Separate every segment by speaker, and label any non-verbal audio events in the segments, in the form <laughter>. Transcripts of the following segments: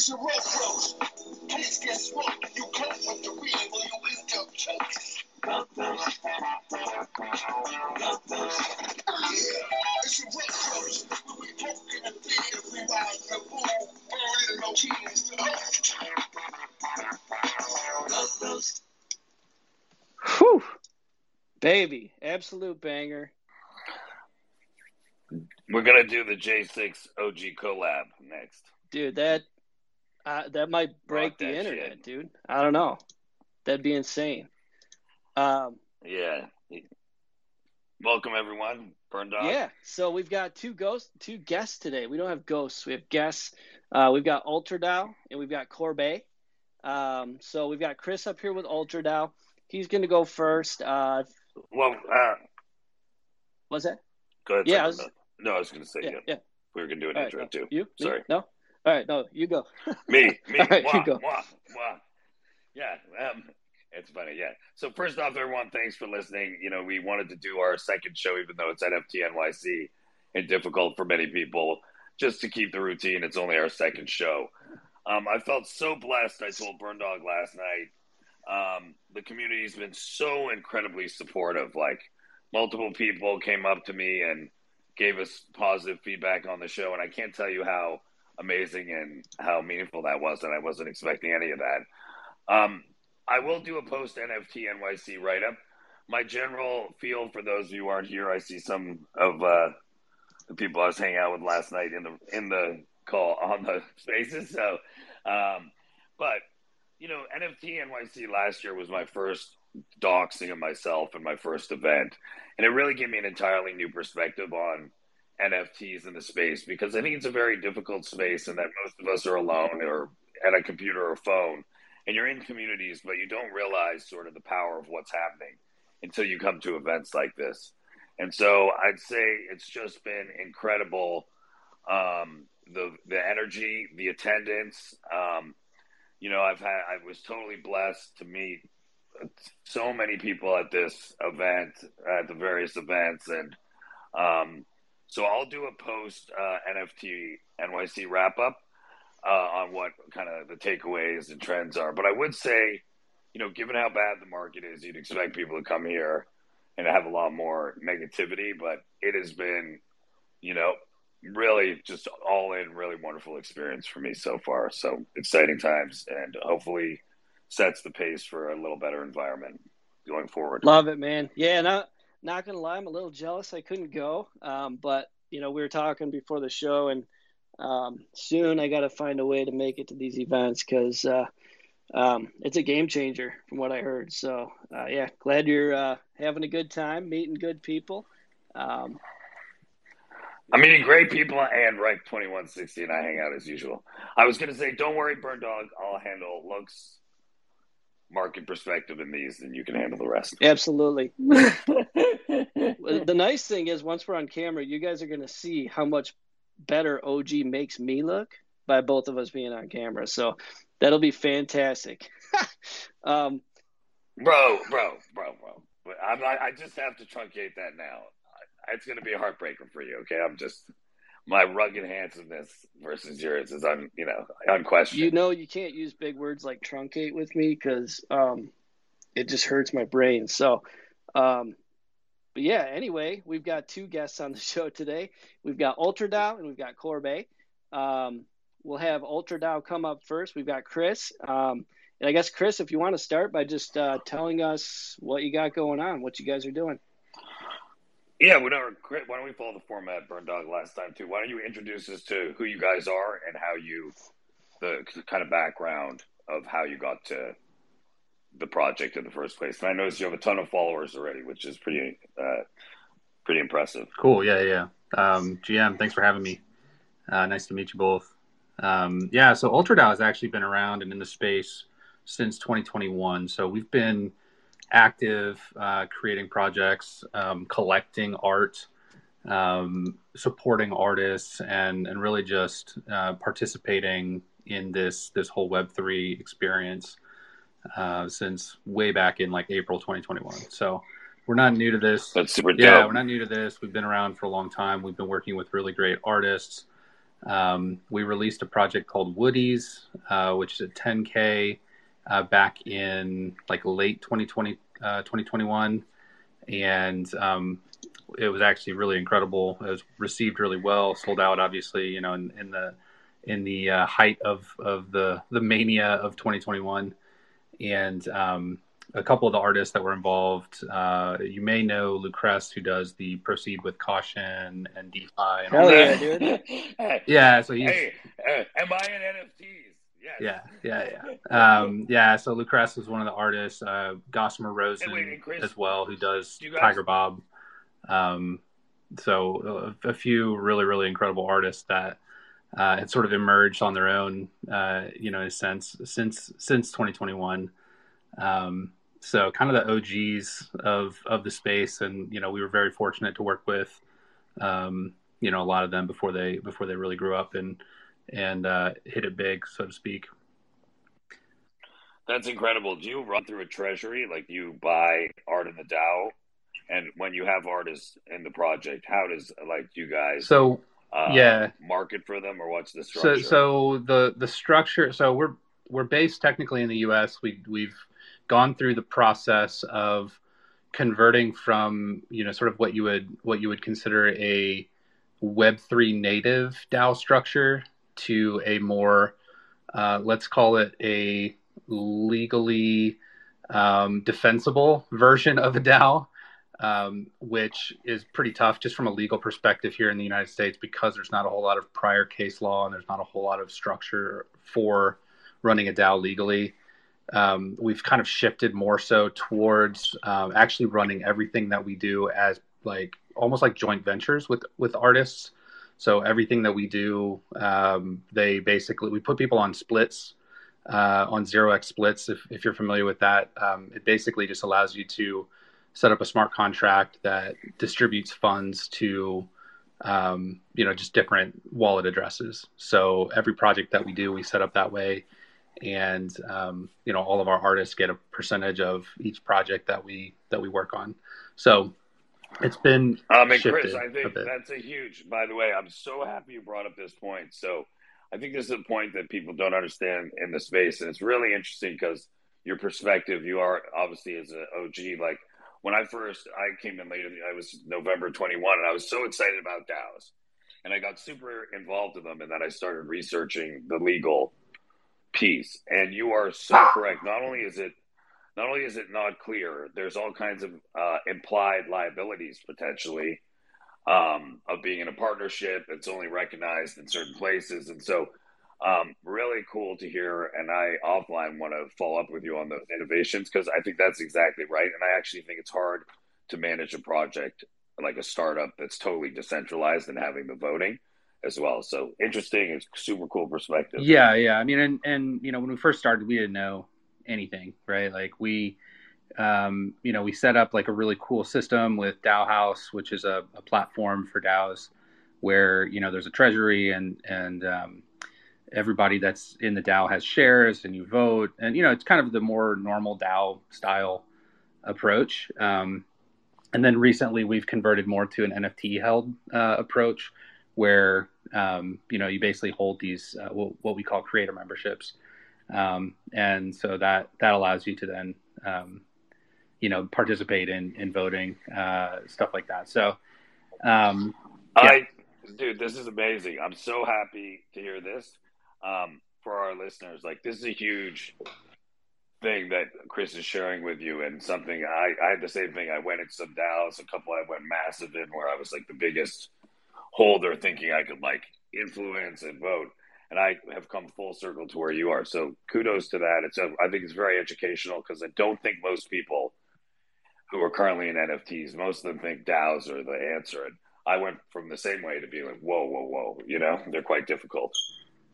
Speaker 1: It's your road close. Please guess what? You come with the weed or you end up choked. Yeah, it's your road close. When we poke in the theater, we ride the boom, burning no keys.
Speaker 2: Whew. Baby, absolute banger.
Speaker 3: We're gonna do the J6 OG collab next.
Speaker 2: Dude, that uh, that might break the internet,
Speaker 3: shit.
Speaker 2: dude. I don't know. That'd be insane. Um,
Speaker 3: Yeah. Welcome everyone, Burn Dog.
Speaker 2: yeah. So we've got two ghosts, two guests today. We don't have ghosts. We have guests. Uh, we've got UltraDAO and we've got Corbet. Um, so we've got Chris up here with UltraDAO. He's going to go first. Uh,
Speaker 3: Well, uh,
Speaker 2: what's that?
Speaker 3: go ahead.
Speaker 2: Yeah, I was-
Speaker 3: no, I was gonna say
Speaker 2: Yeah,
Speaker 3: yeah.
Speaker 2: yeah.
Speaker 3: We were gonna do an
Speaker 2: All right,
Speaker 3: intro
Speaker 2: no.
Speaker 3: too.
Speaker 2: You? Me?
Speaker 3: Sorry.
Speaker 2: No. All right. No, you go.
Speaker 3: Me, me, <laughs>
Speaker 2: right,
Speaker 3: wah,
Speaker 2: you go.
Speaker 3: Yeah, um, it's funny. Yeah. So first off, everyone, thanks for listening. You know, we wanted to do our second show, even though it's NFT NYC and difficult for many people, just to keep the routine. It's only our second show. Um, I felt so blessed. I told Burn Dog last night. Um, the community's been so incredibly supportive. Like multiple people came up to me and gave us positive feedback on the show, and I can't tell you how amazing and how meaningful that was, and I wasn't expecting any of that. Um, I will do a post NFT NYC write up. My general feel for those of you who aren't here, I see some of uh, the people I was hanging out with last night in the in the call <laughs> on the spaces. So, um, but you know, NFT NYC last year was my first doxing of myself and my first event, and it really gave me an entirely new perspective on NFTs in the space because I think it's a very difficult space, and that most of us are alone or at a computer or phone, and you're in communities, but you don't realize sort of the power of what's happening until you come to events like this. And so I'd say it's just been incredible. Um, the the energy, the attendance. Um, you know, I've had I was totally blessed to meet so many people at this event, at the various events, and um, so I'll do a post uh, NFT NYC wrap up uh, on what kind of the takeaways and trends are. But I would say, you know, given how bad the market is, you'd expect people to come here and have a lot more negativity. But it has been, you know, really just all in, really wonderful experience for me so far. So exciting times, and hopefully sets the pace for a little better environment going forward.
Speaker 2: Love it, man. Yeah, not not gonna lie, I'm a little jealous I couldn't go. Um, but you know, we were talking before the show, and um, soon I got to find a way to make it to these events because uh, um, it's a game changer from what I heard. So uh, yeah, glad you're uh, having a good time, meeting good people. Um,
Speaker 3: I'm meeting great people and Reich 2160, and I hang out as usual. I was going to say, don't worry, Burn Dog. I'll handle looks, market perspective in these, and you can handle the rest. <laughs>
Speaker 2: absolutely. the nice thing is, once we're on camera, you guys are gonna see how much better OG makes me look by both of us being on camera. So that'll be fantastic. <laughs> um,
Speaker 3: Bro, bro, bro, bro. But I'm not, I just have to truncate that now. It's going to be a heartbreaker for you, okay? I'm just, my rugged handsomeness versus yours is, un, you know, unquestioned.
Speaker 2: you know, you can't use big words like truncate with me because um, it just hurts my brain. So, um, but yeah, anyway, we've got two guests on the <laughs> show today. We've got UltraDAO and we've got Corbet. Um, we'll have UltraDAO come up first. We've got Chris. Um, and I guess, Chris, if you want to start by just uh, telling us what you got going on, what you guys are doing.
Speaker 3: Yeah, whatever. Chris, Why don't we follow the format Burn Dog last time too? Why don't you introduce us to who you guys are and how you, the kind of background of how you got to the project in the first place? And I noticed you have a ton of followers already, which is pretty, uh, pretty impressive.
Speaker 4: Cool. Yeah, yeah. Um, GM, thanks for having me. Uh, nice to meet you both. Um, yeah, so UltraDAO has actually been around and in the space since 2021. So we've been active, uh, creating projects, um, collecting art, um, supporting artists, and and really just uh, participating in this this whole Web three experience uh, since way back in like April 2021. So we're not new to this.
Speaker 3: That's super
Speaker 4: Yeah, we're not new to this. We've been around for a long time. We've been working with really great artists, Um, we released a project called Woodies, uh, which is a 10K uh, back in like late 2020, uh, 2021. And um, it was actually really incredible. It was received really well, sold out, obviously, you know, in, in the in the uh, height of, of the, the mania of 2021. And um, a couple of the artists that were involved. Uh, you may know Lucrece, who does the Proceed with Caution and DeFi. And
Speaker 2: Hell yeah, dude. <laughs>
Speaker 4: yeah, so he's
Speaker 3: hey, uh, am I an NFTs? Yes.
Speaker 4: yeah, yeah, yeah. <laughs> Um, yeah, so Lucrece is one of the artists. Uh, Gossamer Rosen
Speaker 3: wait, Chris,
Speaker 4: as well, who does
Speaker 3: guys-
Speaker 4: Tiger Bob. Um, so a, a few really, really incredible artists that uh, had sort of emerged on their own, uh, you know, in a sense since since 2021. Um, so kind of the OGs of of the space, and you know, we were very fortunate to work with, um, you know, a lot of them before they before they really grew up and and uh, hit it big, so to speak.
Speaker 3: That's incredible. Do you run through a treasury? Like you buy art in the DAO? And when you have artists in the project, how does like you guys
Speaker 4: So
Speaker 3: uh,
Speaker 4: yeah.
Speaker 3: market for them or what's the
Speaker 4: so
Speaker 3: structure?
Speaker 4: so the the structure. So we're we're based technically in the U.S. We we've gone through the process of converting from you know sort of what you would what you would consider a Web three native DAO structure to a more uh, let's call it a legally um, defensible version of a DAO, um, which is pretty tough just from a legal perspective here in the United States because there's not a whole lot of prior case law and there's not a whole lot of structure for running a DAO legally. Um, we've kind of shifted more so towards um, actually running everything that we do as like almost like joint ventures with with artists. So everything that we do, um, they basically we put people on splits uh, on zero x splits. If if you're familiar with that, um, it basically just allows you to set up a smart contract that distributes funds to um, you know just different wallet addresses. So every project that we do, we set up that way, and um, you know all of our artists get a percentage of each project that we that we work on. So it's been
Speaker 3: Um, and Chris, I
Speaker 4: a
Speaker 3: think
Speaker 4: bit.
Speaker 3: that's a huge. By the way, I'm so happy you brought up this point. So, I think this is a point that people don't understand in the space, and it's really interesting because your perspective. You are obviously as an OG. Like when I first I came in later, I was November 21, and I was so excited about DAOs, and I got super involved in them, and then I started researching the legal piece. And you are so <sighs> correct. Not only is it not only is it not clear, there's all kinds of uh, implied liabilities potentially um, of being in a partnership. It's only recognized in certain places, and so um, really cool to hear. And I offline want to follow up with you on those innovations because I think that's exactly right. And I actually think it's hard to manage a project like a startup that's totally decentralized and having the voting as well. So interesting. It's super cool perspective.
Speaker 4: Yeah, yeah. I mean, and and you know, when we first started, we didn't know anything, right? Like we, um, you know, we set up like a really cool system with DAOhaus, which is a, a platform for DAOs, where you know there's a treasury and and um, everybody that's in the DAO has shares, and you vote, and you know, it's kind of the more normal DAO style approach. Um, and then recently, we've converted more to an NFT held uh, approach, where um, you know you basically hold these uh, what, what we call creator memberships, um, and so that that allows you to then um, you know participate in in voting uh, stuff like that. So um,
Speaker 3: I, dude, this is amazing. I'm so happy to hear this. Um, for our listeners, like this is a huge thing that Chris is sharing with you, and something I, I had the same thing. I went in some DAOs, a couple I went massive in, where I was like the biggest holder, thinking I could like influence and vote. And I have come full circle to where you are. So kudos to that. It's a, I think it's very educational because I don't think most people who are currently in NFTs, most of them think DAOs are the answer. And I went from the same way to being like, whoa, whoa, whoa. You know, they're quite difficult.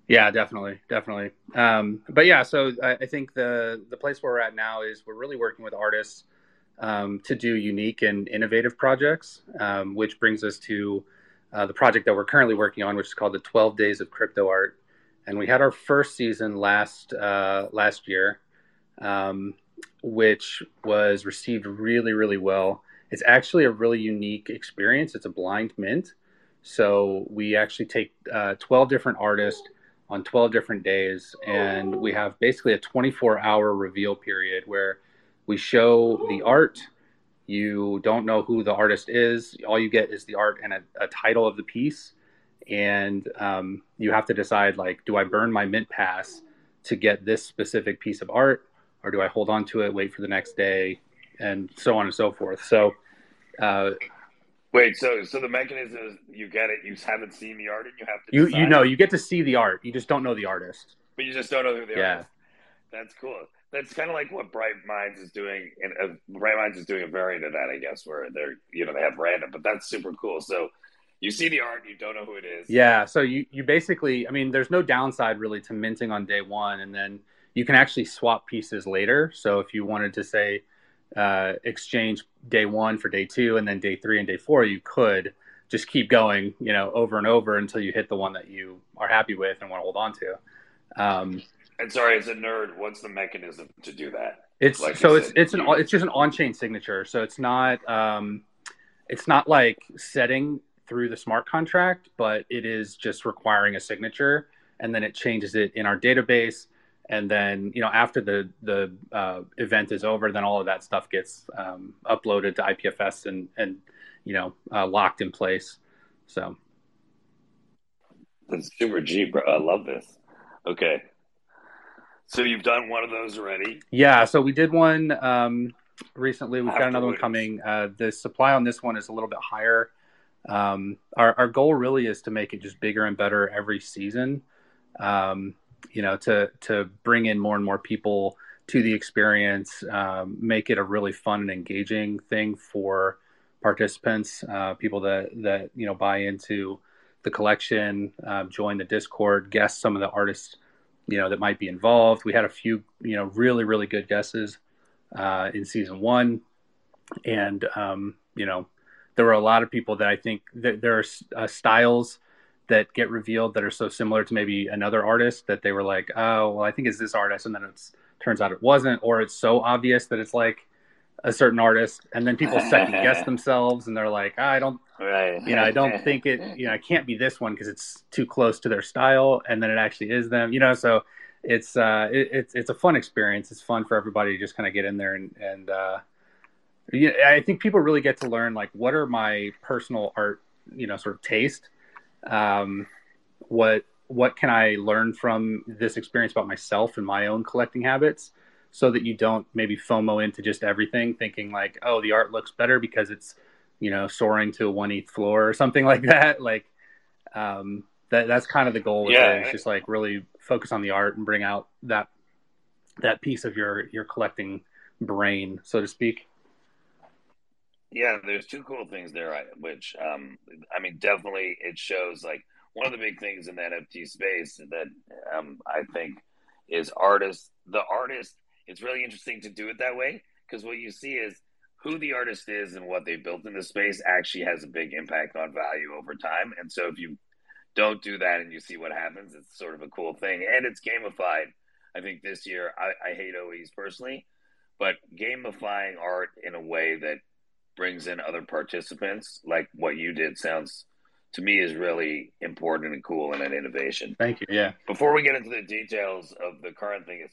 Speaker 4: Yeah, definitely, definitely. Um, but yeah, so I, I think the the place where we're at now is we're really working with artists um, to do unique and innovative projects, um, which brings us to uh, the project that we're currently working on, which is called the 12 Days of Crypto Art. And we had our first season last uh, last year, um, which was received really, really well. It's actually a really unique experience. It's a blind mint. So we actually take uh, 12 different artists on 12 different days, and we have basically a 24 hour reveal period where we show the art. You don't know who the artist is. All you get is the art and a, a title of the piece. And um, you have to decide like, do I burn my mint pass to get this specific piece of art, or do I hold on to it, wait for the next day, and so on and so forth. So, uh,
Speaker 3: wait, so so the mechanism is you get it, you haven't seen the art, and you have to.
Speaker 4: You
Speaker 3: decide.
Speaker 4: you know you get to see the art, you just don't know the artist.
Speaker 3: but you just don't know who the
Speaker 4: Yeah.
Speaker 3: artist. That's cool. That's kind of like what Bright Minds is doing, and uh, Bright Minds is doing a variant of that, I guess, where they're you know they have random, but that's super cool. So you see the art, you don't know who it is.
Speaker 4: Yeah, so you you basically, I mean, there's no downside really to minting on day one, and then you can actually swap pieces later. So if you wanted to say uh, exchange day one for day two, and then day three and day four, you could just keep going, you know, over and over until you hit the one that you are happy with and want to hold on to. Um,
Speaker 3: And sorry, as a nerd, what's the mechanism to do that?
Speaker 4: It's
Speaker 3: Like
Speaker 4: so it's
Speaker 3: said,
Speaker 4: it's an it's just an on-chain signature. So it's not um, it's not like setting through the smart contract, but it is just requiring a signature, and then it changes it in our database. And then you know after the the uh, event is over, then all of that stuff gets um, uploaded to IPFS and and you know uh, locked in place. So
Speaker 3: That's super G, bro. I love this. Okay. So you've done one of those already.
Speaker 4: Yeah, so we did one um, recently. We've got another one coming. Uh, the supply on this one is a little bit higher. Um, our, our goal really is to make it just bigger and better every season. Um, you know, to to bring in more and more people to the experience, um, make it a really fun and engaging thing for participants, uh, people that that you know buy into the collection, uh, join the Discord, guess some of the artists you know that might be involved. We had a few you know really really good guesses uh, in season one, and um, you know there were a lot of people that I think that there are uh, styles that get revealed that are so similar to maybe another artist that they were like, oh well, I think it's this artist, and then it turns out it wasn't, or it's so obvious that it's like a certain artist, and then people second guess <laughs> themselves, and they're like, "Ah, I don't
Speaker 3: Right.
Speaker 4: you know, I don't think it, you know, it can't be this one because it's too close to their style, and then it actually is them, you know. So it's uh, it, it's it's a fun experience. It's fun for everybody to just kind of get in there and and uh, you I think people really get to learn like what are my personal art, you know, sort of taste. Um, what what can I learn from this experience about myself and my own collecting habits, so that you don't maybe FOMO into just everything, thinking like, oh, the art looks better because it's you know, soaring to a one eighth floor or something <laughs> like that. Like, um, that that's kind of the goal.
Speaker 3: Yeah.
Speaker 4: it. It's just like really focus on the art and bring out that that piece of your your collecting brain, so to speak.
Speaker 3: Yeah, there's two cool things there, which um, I mean, definitely it shows like one of the big things in the NFT space that um, I think is artists. The artist, it's really interesting to do it that way because what you see is who the artist is and what they built in the space actually has a big impact on value over time. And so if you don't do that and you see what happens, it's sort of a cool thing. And it's gamified. I think this year, I, I hate OEs personally, but gamifying art in a way that brings in other participants, like what you did, sounds to me is really important and cool and an innovation.
Speaker 4: Thank you. Yeah.
Speaker 3: Before we get into the details of the current thing, is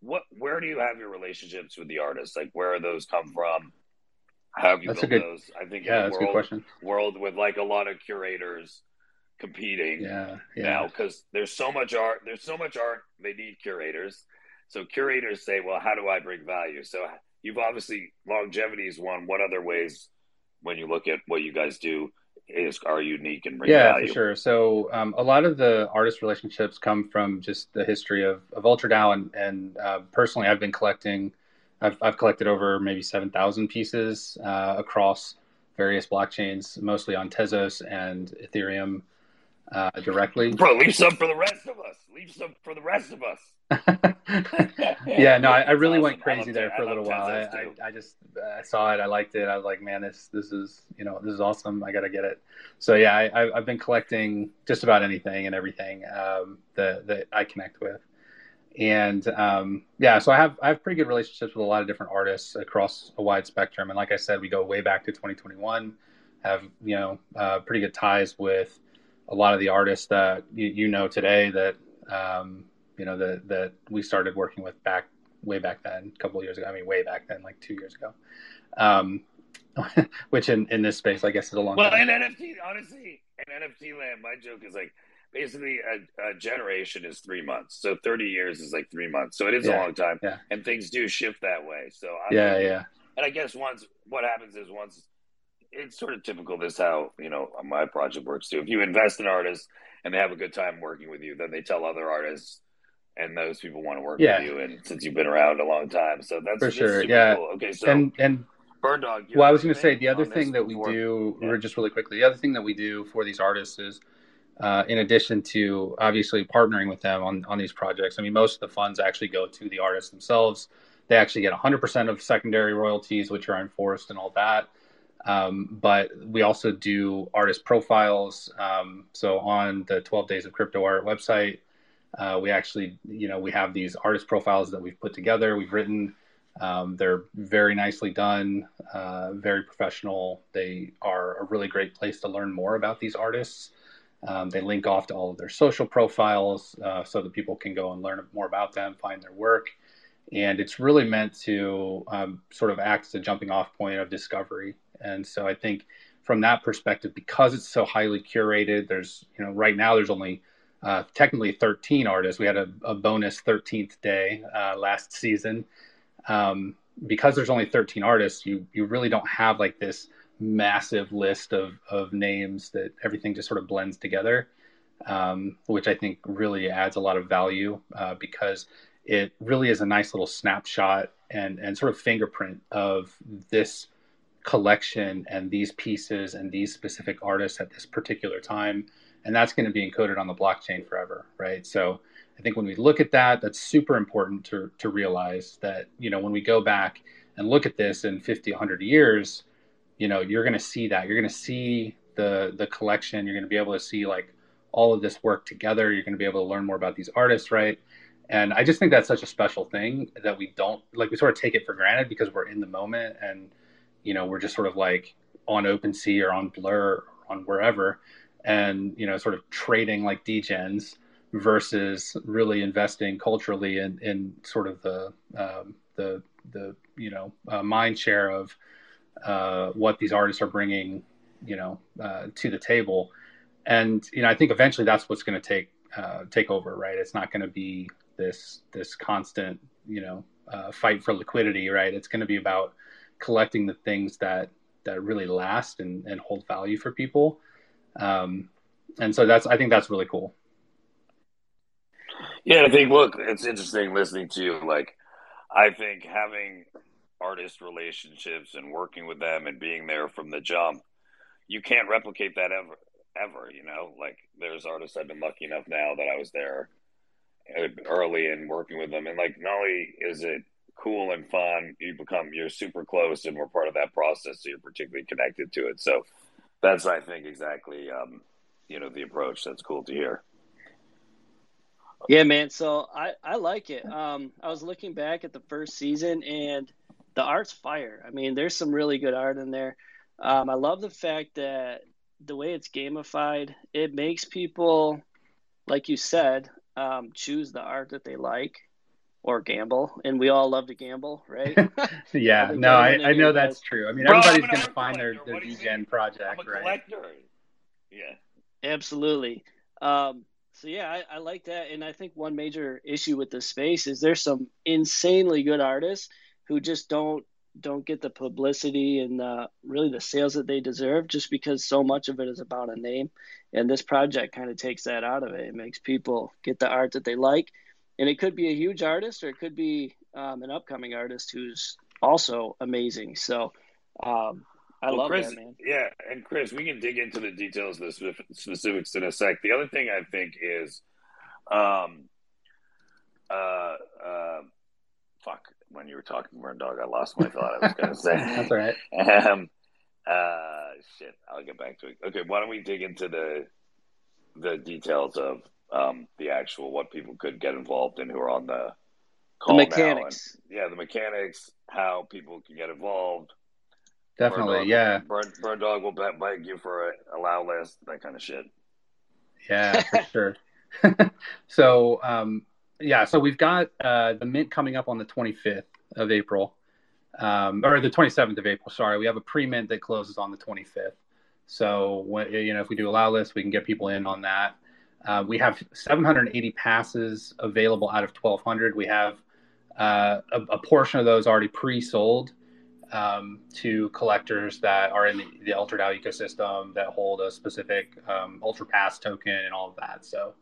Speaker 3: what where do you have your relationships with the artists? Like where are those come from? How have you
Speaker 4: That's
Speaker 3: built
Speaker 4: good-
Speaker 3: those? I think
Speaker 4: Yeah,
Speaker 3: in
Speaker 4: that's
Speaker 3: a
Speaker 4: a good question.
Speaker 3: world with like a lot of curators competing
Speaker 4: Yeah. Yeah.
Speaker 3: now because there's so much art. There's so much art. They need curators. So curators say, well, how do I bring value? So you've obviously longevity is one. What other ways, when you look at what you guys do, is are unique and bring
Speaker 4: yeah,
Speaker 3: value?
Speaker 4: for sure. So um, a lot of the artist relationships come from just the history of, of UltraDAO, and, and uh, personally, I've been collecting. I've, I've collected over maybe seven thousand pieces uh, across various blockchains, mostly on Tezos and Ethereum uh, directly.
Speaker 3: Bro, leave some for the rest of us. Leave some for the rest of us.
Speaker 4: Yeah, no, I, I really
Speaker 3: awesome.
Speaker 4: went crazy there for a little while. I, I, I just I saw it, I liked it. I was like, man, this this is you know this is awesome. I gotta get it. So yeah, I, I've been collecting just about anything and everything um, that that I connect with, and um, yeah, so I have I have pretty good relationships with a lot of different artists across a wide spectrum. And like I said, we go way back to 2021. have you know uh, pretty good ties with a lot of the artists that you, you know today that um, you know that that we started working with back way back then, a couple of years ago. I mean, way back then, like two years ago. Um, <laughs> which in, in this space, I guess, is a long time.
Speaker 3: well,
Speaker 4: time.
Speaker 3: in NFT, honestly, in NFT land, my joke is like basically a, a, generation is three months. So 30 years is like three months. So it is
Speaker 4: Yeah,
Speaker 3: a long time.
Speaker 4: yeah.
Speaker 3: And things do shift that way. So I'm
Speaker 4: Yeah, yeah,
Speaker 3: And I guess once what happens is once it's sort of typical. This how you know my project works too. If you invest in artists and they have a good time working with you, then they tell other artists, and those people want to work
Speaker 4: Yeah.
Speaker 3: with you. And since you've been around a long time, so that's
Speaker 4: For
Speaker 3: that's
Speaker 4: sure,
Speaker 3: super
Speaker 4: yeah.
Speaker 3: Cool. Okay, so
Speaker 4: and and
Speaker 3: Burn Dog.
Speaker 4: well, I was going to say the other thing that we
Speaker 3: before-
Speaker 4: do,
Speaker 3: Yeah.
Speaker 4: or just really quickly, the other thing that we do for these artists is, uh, in addition to obviously partnering with them on on these projects. I mean, most of the funds actually go to the artists themselves. They actually get 100% of secondary royalties, which are enforced and all that. Um, but we also do artist profiles. Um, so on the 12 Days of Crypto Art website, uh, we actually, you know, we have these artist profiles that we've put together. We've written. Um, they're very nicely done, uh, very professional. They are a really great place to learn more about these artists. Um, they link off to all of their social profiles uh, so that people can go and learn more about them, find their work. And it's really meant to um, sort of act as a jumping off point of discovery. And so I think from that perspective, because it's so highly curated, there's, you know, right now there's only uh, technically 13 artists. We had a, a bonus 13th day uh, last season. Um, because there's only 13 artists, you, you really don't have like this massive list of, of names that everything just sort of blends together, um, which I think really adds a lot of value uh, because it really is a nice little snapshot and, and sort of fingerprint of this collection and these pieces and these specific artists at this particular time. And that's going to be encoded on the blockchain forever, right? So I think when we look at that, that's super important to, to realize that, you know, when we go back and look at this in 50, 100 years, you know, you're going to see that. You're going to see the the collection. You're going to be able to see like all of this work together. You're going to be able to learn more about these artists, right? And I just think that's such a special thing that we don't like. We sort of take it for granted because we're in the moment, and you know, we're just sort of like on OpenSea or on Blur or on wherever, and you know, sort of trading like degens versus really investing culturally in, in sort of the um, the the you know uh, mind share of uh, what these artists are bringing you know uh, to the table. And you know i think eventually that's what's going to take uh, take over right? It's not going to be this this constant you know uh, fight for liquidity right? It's going to be about collecting the things that that really last and, and hold value for people um, and so that's i think that's really cool
Speaker 3: Yeah, I think look, it's interesting listening to you. Like, I think having artist relationships and working with them and being there from the jump, you can't replicate that ever, ever. You know, like there's artists I've been lucky enough now that I was there early and working with them, and like not only is it cool and fun, you become you're super close and we're part of that process, so you're particularly connected to it. So that's I think exactly um, you know the approach. That's cool to hear.
Speaker 2: Yeah, man. So I, I like it. Um, I was looking back at the first season and the art's fire. I mean, there's some really good art in there. Um, I love the fact that the way it's gamified, it makes people, like you said, um, choose the art that they like or gamble. And we all love to gamble, right? <laughs>
Speaker 4: yeah no i, I know
Speaker 2: your
Speaker 4: that's
Speaker 2: guys.
Speaker 4: true i mean
Speaker 3: Bro,
Speaker 4: everybody's going to find their, their
Speaker 3: What do you
Speaker 4: degen project
Speaker 3: I'm a
Speaker 4: right
Speaker 3: collector. Yeah.
Speaker 2: Absolutely. Um, so yeah, I, I like that, and I think one major issue with this space is there's some insanely good artists who just don't don't get the publicity and uh, really the sales that they deserve, just because so much of it is about a name, and this project kind of takes that out of it. It makes people get the art that they like, and it could be a huge artist or it could be um, an upcoming artist who's also amazing. So um, I
Speaker 3: Well,
Speaker 2: love
Speaker 3: Chris,
Speaker 2: that, man.
Speaker 3: Yeah, and Chris, we can dig into the details of the specifics in a sec. The other thing I think is, um, uh, uh, fuck. When you were talking, Burn Dog, I lost my thought. I was going <laughs> to say.
Speaker 4: that's all right
Speaker 3: Um, uh, shit. I'll get back to it. Okay, why don't we dig into the the details of um the actual what people could get involved in who are on the
Speaker 2: The
Speaker 3: call now, and-
Speaker 2: mechanics.
Speaker 3: yeah, the mechanics, how people can get involved,
Speaker 4: definitely.
Speaker 3: Burn
Speaker 4: yeah,
Speaker 3: burn, burn dog will bet bite you for a allow list, that kind of shit.
Speaker 4: Yeah, for <laughs> sure. <laughs> so, um, yeah, so we've got uh, the mint coming up on the 25th of April, um, or the 27th of April. Sorry, we have a pre-mint that closes on the 25th. So, when, you know, if we do allow list, we can get people in on that. Uh, we have 780 passes available out of 1,200. We have uh, a, a, portion of those already pre-sold um, to collectors that are in the, the Ultra DAO ecosystem that hold a specific um, Ultra Pass token and all of that. So,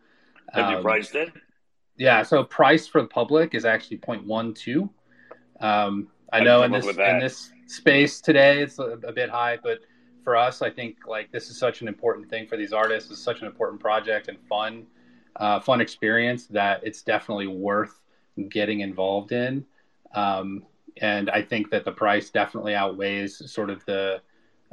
Speaker 3: have
Speaker 4: um,
Speaker 3: you priced it?
Speaker 4: Yeah, so price for the public is actually 0.12. Um, I know in this in this space today it's a, a, bit high, but for us, I think like this is such an important thing for these artists. It's such an important project and fun, uh, fun experience that it's definitely worth getting involved in. Um, and I think that the price definitely outweighs sort of the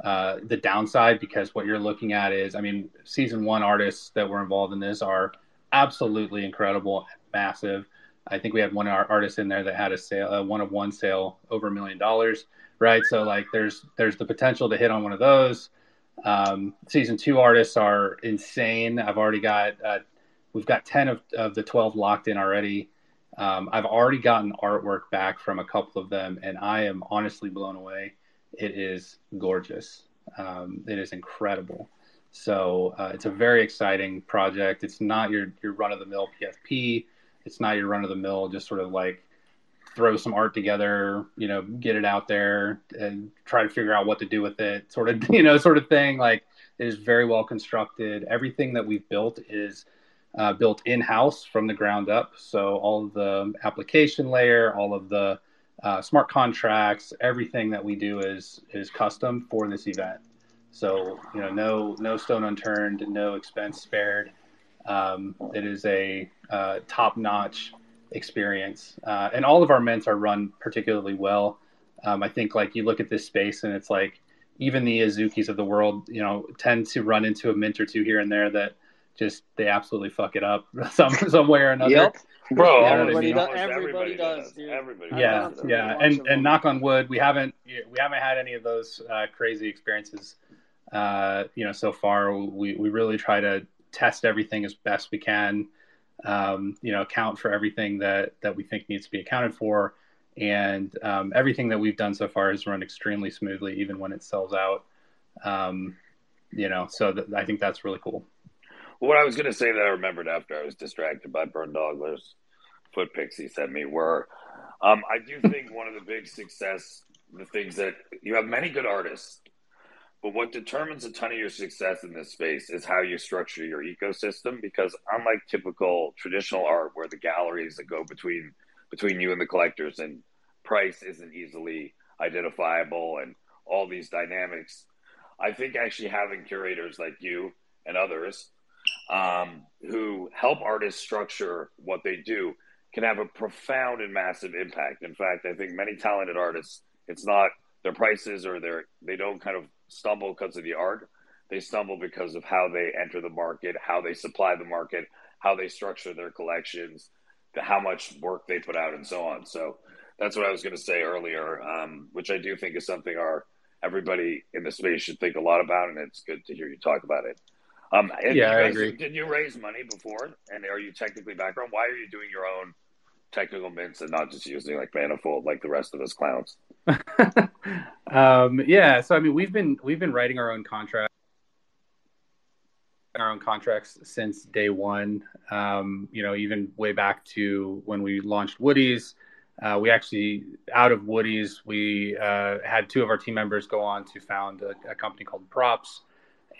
Speaker 4: uh, the downside because what you're looking at is, I mean, season one artists that were involved in this are absolutely incredible, massive. I think we had one artist in there that had a sale, a one of one sale over a million dollars, right? So like, there's there's the potential to hit on one of those. Um, season two artists are insane. I've already got uh, we've got ten of, of the twelve locked in already. Um, I've already gotten artwork back from a couple of them, and I am honestly blown away. It is gorgeous. Um, it is incredible. So uh, it's a very exciting project. It's not your your run of the mill PFP. It's not your run of the mill just sort of like throw some art together, you know, get it out there and try to figure out what to do with it, sort of <laughs> you know sort of thing. Like it is very well constructed. Everything that we've built is uh, built in house from the ground up. So all of the application layer, all of the uh, smart contracts, everything that we do is is custom for this event. So you know, no no stone unturned, no expense spared. Um, it is a uh, top notch experience, uh, and all of our mints are run particularly well. Um, I think like you look at this space and it's like even the Azukis of the world, you know, tend to run into a mint or two here and there that just they absolutely fuck it up <laughs> some some way or another.
Speaker 2: Yep.
Speaker 3: Bro,
Speaker 2: everybody,
Speaker 3: does,
Speaker 2: everybody, everybody, does, does, dude.
Speaker 3: Everybody
Speaker 4: yeah,
Speaker 3: does.
Speaker 4: yeah, and and knock on wood, we haven't we haven't had any of those uh, crazy experiences uh, you know, so far we, we really try to test everything as best we can, um, you know, account for everything that, that we think needs to be accounted for. And um, everything that we've done so far has run extremely smoothly, even when it sells out. Um, you know, so th- I think that's really cool.
Speaker 3: What I was going to say that I remembered after I was distracted by Burn Dogler's foot pics he sent me were, um, I do think one of the big success, the things that you have many good artists but what determines a ton of your success in this space is how you structure your ecosystem. Because unlike typical traditional art, where the galleries that go between between you and the collectors and price isn't easily identifiable and all these dynamics, I think actually having curators like you and others um, who help artists structure what they do can have a profound and massive impact. In fact, I think many talented artists, it's not their prices or their they don't kind of stumble because of the art. They stumble because of how they enter the market, how they supply the market, how they structure their collections, the, how much work they put out, and so on. So that's what I was going to say earlier, um, which I do think is something our everybody in the space should think a lot about, and it's good to hear you talk about it. Um,
Speaker 4: yeah,
Speaker 3: guys,
Speaker 4: I agree.
Speaker 3: Did you raise money before, and are you technically background? Why are you doing your own technical mints and not just using like Manifold like the rest of us clowns? <laughs>
Speaker 4: um, yeah, so I mean, we've been we've been writing our own contract, our own contracts since day one. Um, you know, even way back to when we launched Woody's. Uh, we actually, out of Woody's, we uh, had two of our team members go on to found a, a company called Props,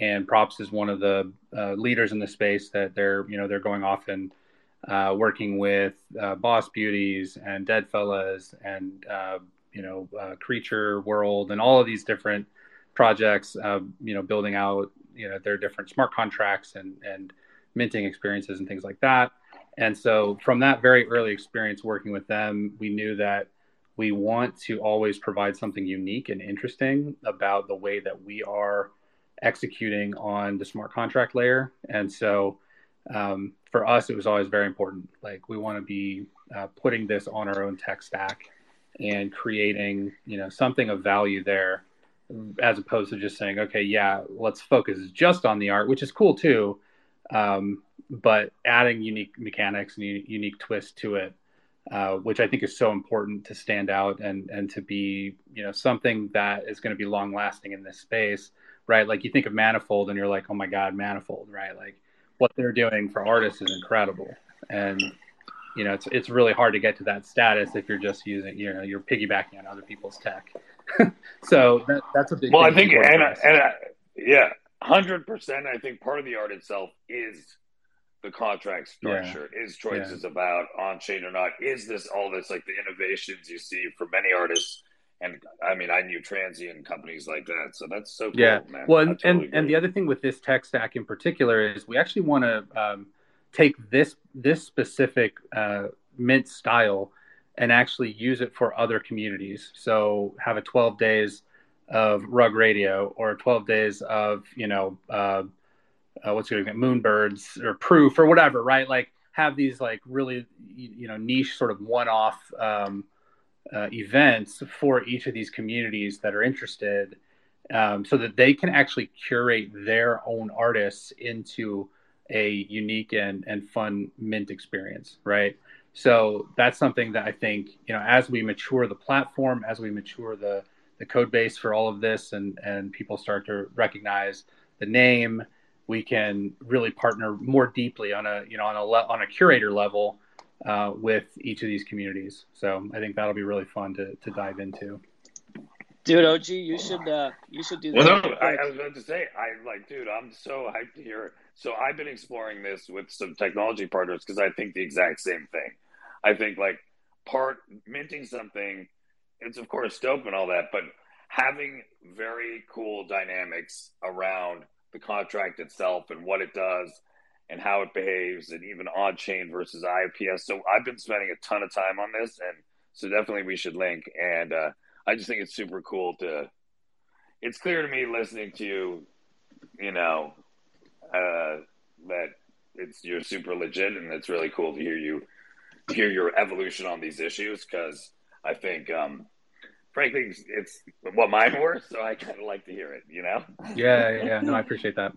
Speaker 4: and Props is one of the uh, leaders in the space that they're, you know, they're going off and uh, working with uh, Boss Beauties and Deadfellaz and uh, you know, uh, Creature World, and all of these different projects. Uh, you know, building out you know their different smart contracts and and minting experiences and things like that. And so, from that very early experience working with them, we knew that we want to always provide something unique and interesting about the way that we are executing on the smart contract layer. And so, um, for us, it was always very important. Like, we want to be uh, putting this on our own tech stack and creating you know something of value there as opposed to just saying, okay, yeah, let's focus just on the art, which is cool too. Um, but adding unique mechanics and unique twist to it, uh, which I think is so important to stand out and and to be you know something that is going to be long lasting in this space, right? Like you think of Manifold and you're like, oh my god, Manifold, right? Like what they're doing for artists is incredible, and you know it's it's really hard to get to that status if you're just using you know you're piggybacking on other people's tech. <laughs> so that, that's a big.
Speaker 3: Well, I think and, and yeah, hundred percent. I think part of the art itself is the contract structure. Yeah. Is choices yeah. about on chain or not? Is this all this like the innovations you see for many artists? And I mean, I knew transient companies like that, so that's so cool,
Speaker 4: yeah.
Speaker 3: Man.
Speaker 4: Well, and totally and, and, the other thing with this tech stack in particular is we actually want to um, take this this specific uh, mint style and actually use it for other communities. So have a 12 days of rug radio or 12 days of, you know, uh, uh, what's going to moonbirds or proof or whatever, right? Like have these like really, you know, niche sort of one-off um, uh, events for each of these communities that are interested um, so that they can actually curate their own artists into a unique and, and fun mint experience, right? So that's something that I think, you know, as we mature the platform, as we mature the the code base for all of this and and people start to recognize the name, we can really partner more deeply on a, you know, on a le- on a curator level uh, with each of these communities. So I think that'll be really fun to to dive into.
Speaker 2: Dude, OG, you should uh, you should do
Speaker 3: that. Well, no, I, I, was about to say, I like, dude, I'm so hyped to hear. So I've been exploring this with some technology partners because I think the exact same thing. I think like part minting something, it's of course dope and all that, but having very cool dynamics around the contract itself and what it does and how it behaves and even on chain versus IPS. So I've been spending a ton of time on this and so definitely we should link and uh, I just think it's super cool to it's clear to me listening to you, you know, uh, that it's you're super legit, and it's really cool to hear you hear your evolution on these issues because I think, um, frankly, it's what mine were, so I kind of like to hear it. You know?
Speaker 4: Yeah, yeah. No, I appreciate that.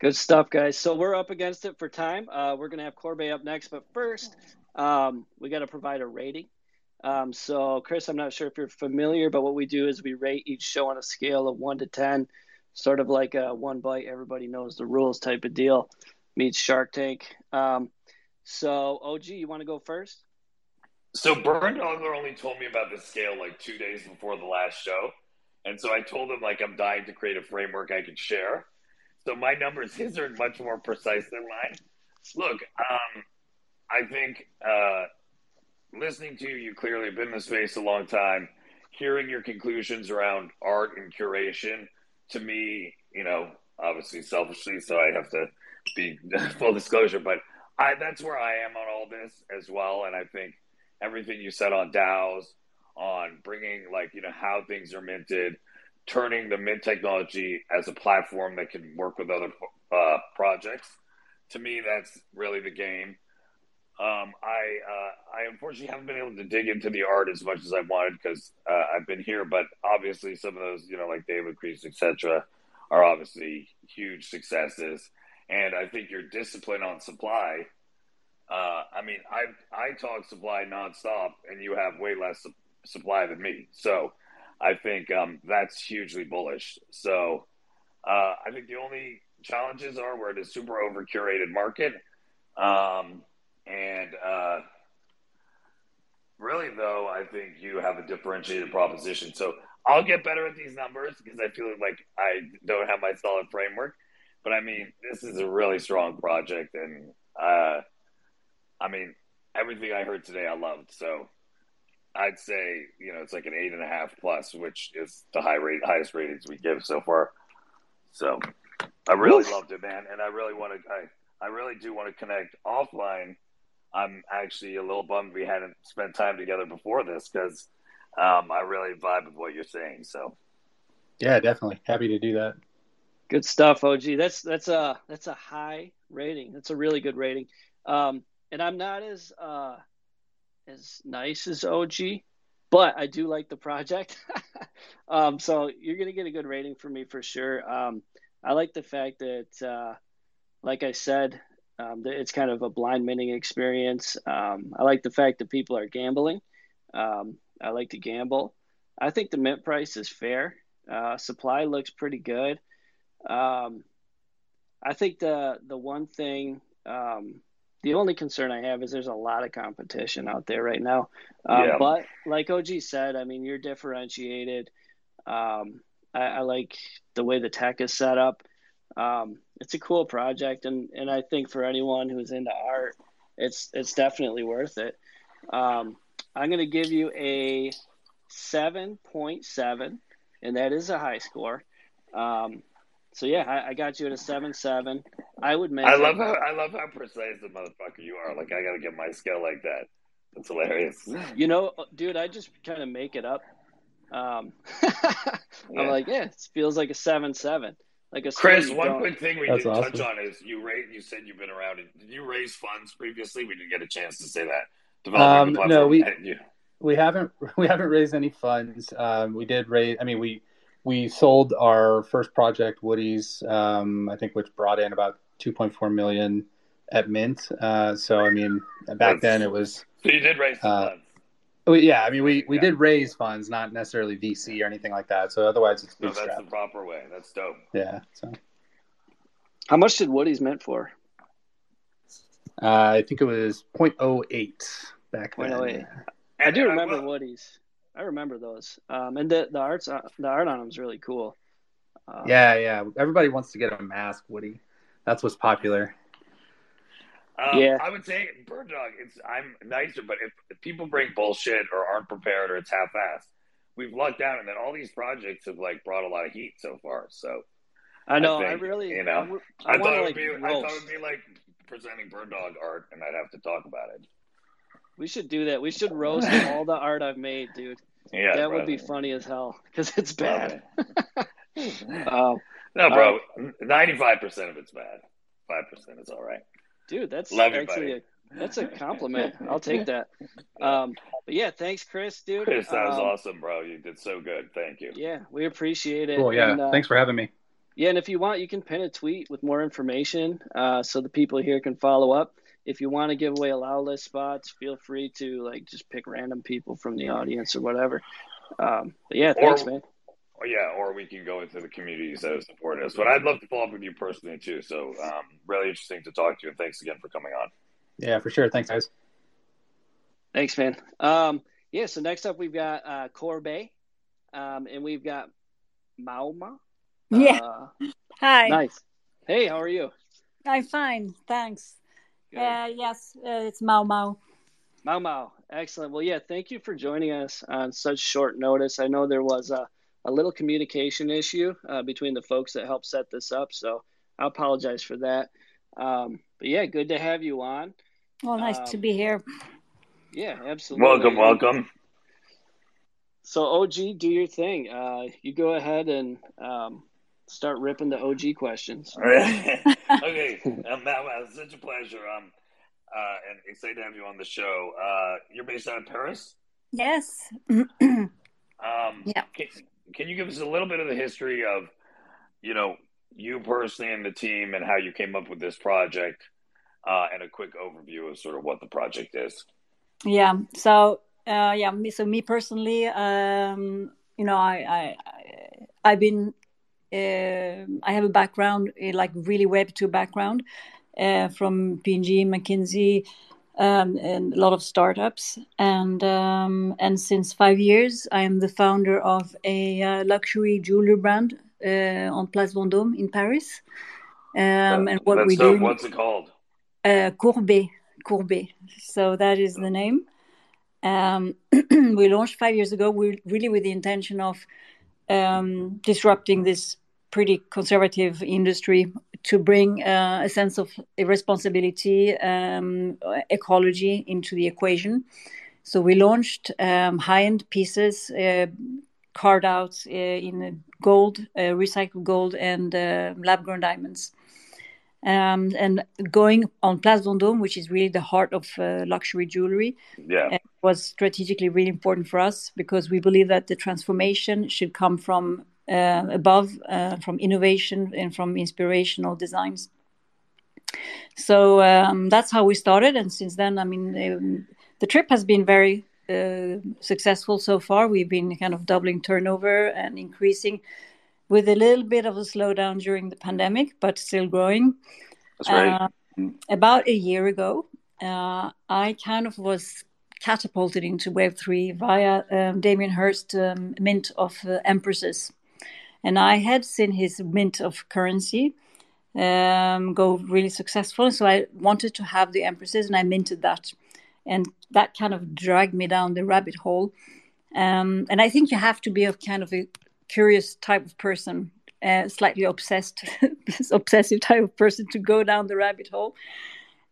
Speaker 2: Good stuff, guys. So we're up against it for time. Uh, we're gonna have Corbet up next, but first, um, we got to provide a rating. Um, so, Chris, I'm not sure if you're familiar, but what we do is we rate each show on a scale of one to ten sort of like a one bite, everybody knows the rules type of deal meets Shark Tank. Um, so, OG, you want to go first?
Speaker 3: So, Burn Dogler only told me about this scale like two days before the last show. And so I told him, like, I'm dying to create a framework I can share. So my numbers, <laughs> his are much more precise than mine. Look, um, I think uh, listening to you, you clearly been in this space a long time. Hearing your conclusions around art and curation to me, you know, obviously selfishly, so I have to be <laughs> full disclosure, but I that's where I am on all this as well. And I think everything you said on DAOs, on bringing like you know how things are minted, turning the mint technology as a platform that can work with other uh, projects. To me, that's really the game. Um, I uh, I unfortunately haven't been able to dig into the art as much as I wanted because uh, I've been here, but obviously some of those, you know, like David Crease, etc., are obviously huge successes. And I think your discipline on supply. Uh, I mean, I I talk supply nonstop, and you have way less su- supply than me. So I think um, that's hugely bullish. So uh, I think the only challenges are we're in a super over curated market. Um, and uh, really, though, I think you have a differentiated proposition. So I'll get better at these numbers because I feel like I don't have my solid framework. But I mean, this is a really strong project, and uh, I mean, everything I heard today, I loved. So I'd say you know it's like an eight and a half plus, which is the high rate, highest ratings we give so far. So I really Oof. loved it, man, and I really want to. I I really do want to connect offline I'm actually a little bummed we hadn't spent time together before this because um, I really vibe with what you're saying. So,
Speaker 4: yeah, definitely happy to do that.
Speaker 2: Good stuff, OG. That's that's a that's a high rating. That's a really good rating. Um, and I'm not as uh, as nice as OG, but I do like the project. <laughs> um, so you're gonna get a good rating from me for sure. Um, I like the fact that, uh, like I said, um, it's kind of a blind minting experience. Um, I like the fact that people are gambling. Um, I like to gamble. I think the mint price is fair. Uh, supply looks pretty good. Um, I think the the one thing, um, the only concern I have is there's a lot of competition out there right now. Um,
Speaker 3: Yeah.
Speaker 2: But like OG said, I mean, you're differentiated. Um, I, I like the way the tech is set up. Um, it's a cool project, and and I think for anyone who's into art, it's it's definitely worth it. Um, I'm going to give you a 7.7, and that is a high score. Um, so yeah, I, I got you at a seven seven. I would make.
Speaker 3: I love how I love how precise the motherfucker you are. Like I gotta get my skill like that. That's hilarious. <laughs>
Speaker 2: You know, dude, I just kind of make it up. Um, <laughs>
Speaker 3: Yeah.
Speaker 2: I'm like, yeah, it feels like a seven seven. Like a
Speaker 3: Chris,
Speaker 2: score you
Speaker 3: one
Speaker 2: don't-
Speaker 3: quick thing we
Speaker 4: That's
Speaker 3: didn't touch on is you raise. You said you've been around. Did you raise funds previously? We didn't get a chance to say that.
Speaker 4: Um, no, we-
Speaker 3: you-
Speaker 4: we haven't <laughs> we haven't raised any funds. Um, we did raise. I mean, we we sold our first project, Woody's. Um, I think which brought in about 2.4 million at mint. Uh, so I mean, back then it was.
Speaker 3: So you did raise
Speaker 4: Uh,
Speaker 3: funds.
Speaker 4: Yeah, I mean, we, we
Speaker 3: Yeah.
Speaker 4: did raise funds, not necessarily VC or anything like that. So otherwise, it's
Speaker 3: No, that's the proper way. That's dope.
Speaker 4: Yeah. So
Speaker 2: How much did Woody's meant for?
Speaker 4: uh, I think it was 0.08 back then.
Speaker 2: 0.08. I do
Speaker 3: and
Speaker 2: remember
Speaker 3: will-
Speaker 2: Woody's. I remember those. Um, and the the arts uh, the art on them is really cool. Um,
Speaker 4: Yeah, yeah. Everybody wants to get a mask, Woody. That's what's popular.
Speaker 3: Um,
Speaker 2: Yeah.
Speaker 3: I would say Burn Dog. It's I'm nicer, but if, if people bring bullshit or aren't prepared or it's half-assed, we've lucked out, and then all these projects have like brought a lot of heat so far. So
Speaker 2: I know. I,
Speaker 3: think,
Speaker 2: really,
Speaker 3: you know,
Speaker 2: I, w-
Speaker 3: I,
Speaker 2: I,
Speaker 3: thought it would
Speaker 2: like
Speaker 3: be I thought it would be like presenting Burn Dog art, and I'd have to talk about it.
Speaker 2: We should do that. We should roast <laughs> all the art I've made, dude.
Speaker 3: Yeah,
Speaker 2: that would be funny as hell because it's bad. <laughs> <laughs> Um,
Speaker 3: no, bro. Ninety-five percent of it's bad. Five percent is all right.
Speaker 2: dude, that's
Speaker 3: Love
Speaker 2: actually
Speaker 3: buddy.
Speaker 2: a, that's a compliment. I'll take that. Um, but yeah, thanks, Chris, dude.
Speaker 3: Chris, that was
Speaker 2: Um,
Speaker 3: awesome, bro. You did so good. Thank you.
Speaker 2: Yeah, we appreciate it.
Speaker 4: Cool. Yeah.
Speaker 2: And, uh,
Speaker 4: Thanks for having me.
Speaker 2: Yeah, and if you want, you can pin a tweet with more information uh, so the people here can follow up. If you want to give away allow list spots, feel free to like just pick random people from the audience or whatever. Um, but yeah, thanks,
Speaker 3: Or-
Speaker 2: man.
Speaker 3: Oh, yeah, or we can go into the communities that have supported us. But I'd love to follow up with you personally too. So um, really interesting to talk to you, and thanks again for coming on.
Speaker 4: Yeah, for sure. Thanks, guys.
Speaker 2: Thanks, man. Um, yeah, so next up we've got uh, Courbet, um, and we've got Mauma.
Speaker 5: Yeah.
Speaker 2: Uh,
Speaker 5: Hi.
Speaker 2: nice. Hey, how are you?
Speaker 5: I'm fine. Thanks.
Speaker 2: Good.
Speaker 5: Uh, yes, uh, it's Mau Mau.
Speaker 2: Mau Mau. Excellent. Well, yeah, thank you for joining us on such short notice. I know there was a, a little communication issue uh, between the folks that helped set this up, so I apologize for that. Um, but yeah, good to have you on.
Speaker 5: Well, nice
Speaker 2: Um,
Speaker 5: to be here.
Speaker 2: Yeah, absolutely.
Speaker 3: Welcome, welcome.
Speaker 2: So, OG, do your thing. Uh, you go ahead and um, start ripping the OG questions. All right. <laughs>
Speaker 3: okay, um, Matt, Matt, it's such a pleasure. Um, uh, and excited to have you on the show. Uh, you're based out of Paris.
Speaker 5: Yes. <clears throat>
Speaker 3: Um,
Speaker 5: Yeah.
Speaker 3: Can, can you give us a little bit of the history of, you know, you personally and the team and how you came up with this project, uh, and a quick overview of sort of what the project is?
Speaker 5: yeah. So, uh, yeah. Me, so me personally, um, you know, I, I, I I've been, I have a background, uh, like really Web two background, uh, from P&G, McKinsey, um, and a lot of startups. And um, and since five years, I am the founder of a uh, luxury jewelry brand uh, on Place Vendôme in Paris. Um, and what
Speaker 3: That's
Speaker 5: we
Speaker 3: dope.
Speaker 5: do,
Speaker 3: What's it called?
Speaker 5: uh, Courbet, Courbet. So that is the name. Um, <clears throat> we launched five years ago. We really with the intention of um, disrupting this pretty conservative industry to bring uh, a sense of responsibility, um, ecology into the equation. So we launched um, high-end pieces uh, carved out uh, in gold, uh, recycled gold, and uh, lab-grown diamonds. um, and going on Place Vendôme, which is really the heart of uh, luxury jewelry,
Speaker 3: Yeah.
Speaker 5: was strategically really important for us because we believe that the transformation should come from uh, above, uh, from innovation and from inspirational designs. So um, that's how we started, and since then, I mean, um, the trip has been very uh, successful so far. We've been kind of doubling turnover and increasing, with a little bit of a slowdown during the pandemic, but still growing.
Speaker 3: That's right.
Speaker 5: Um, about a year ago, uh, I kind of was catapulted into Web3 via um, Damien Hirst um, mint of uh, Empresses. And I had seen his mint of currency um, go really successful. So I wanted to have the Empresses and I minted that. And that kind of dragged me down the rabbit hole. Um, and I think you have to be a kind of a curious type of person, uh, slightly obsessed, <laughs> obsessive type of person to go down the rabbit hole.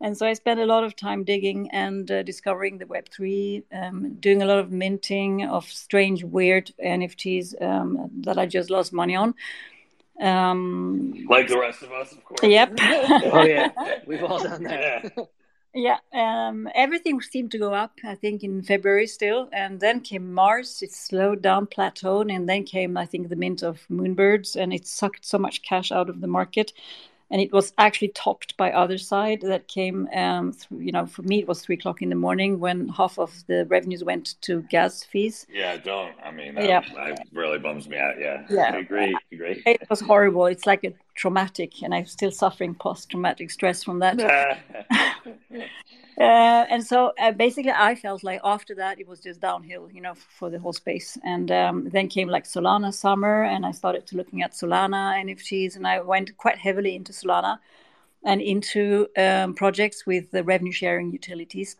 Speaker 5: And so I spent a lot of time digging and uh, discovering the Web3, um, doing a lot of minting of strange, weird NFTs um, that I just lost money on. Um,
Speaker 3: Like the rest of us, of course.
Speaker 5: Yep. <laughs>
Speaker 2: Oh yeah, we've all done that.
Speaker 3: Yeah.
Speaker 5: yeah, um, everything seemed to go up, I think, in February still. And then came Mars, it slowed down, plateaued. And then came, I think, the mint of Moonbirds, and it sucked so much cash out of the market. And it was actually topped by Otherside that came, um, th- you know, for me, it was three o'clock in the morning when half of the revenues went to gas fees.
Speaker 3: Yeah, don't. I mean, that,
Speaker 5: Yeah.
Speaker 3: that really bums me out. Yeah.
Speaker 5: Yeah.
Speaker 3: I agree. Agree.
Speaker 5: It was horrible. It's like a traumatic, and I'm still suffering post traumatic stress from that. <laughs> <laughs> Uh, and so uh, basically, I felt like after that it was just downhill, you know, for the whole space. And um, then came like Solana summer, and I started to looking at Solana NFTs, and I went quite heavily into Solana and into um, projects with the revenue sharing utilities.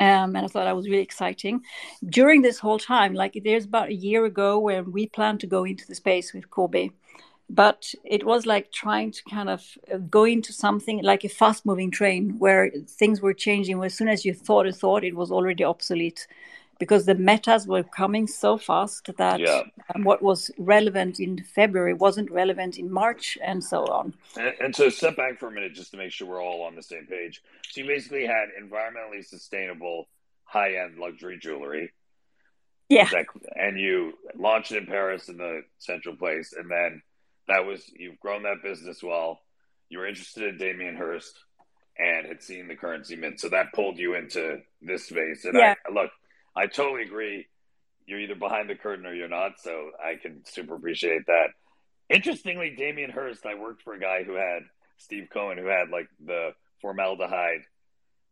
Speaker 5: Um, and I thought that was really exciting. During this whole time, like there's about a year ago when we planned to go into the space with Courbet, but it was like trying to kind of uh, go into something like a fast moving train where things were changing as soon as you thought a thought it was already obsolete because the metas were coming so fast that
Speaker 3: Yeah.
Speaker 5: um, what was relevant in february wasn't relevant in march and so on
Speaker 3: And, and so step back for a minute just to make sure we're all on the same page. So you basically had environmentally sustainable high end luxury jewelry.
Speaker 5: yeah
Speaker 3: That, and you launched it in Paris in the central place. And then that was, you've grown that business well. You were interested in Damien Hirst and had seen the currency mint. So that pulled you into this space. And
Speaker 5: Yeah.
Speaker 3: I, look, I totally agree. You're either behind the curtain or you're not. So I can super appreciate that. Interestingly, Damien Hirst, I worked for a guy who had Steve Cohen, who had like the formaldehyde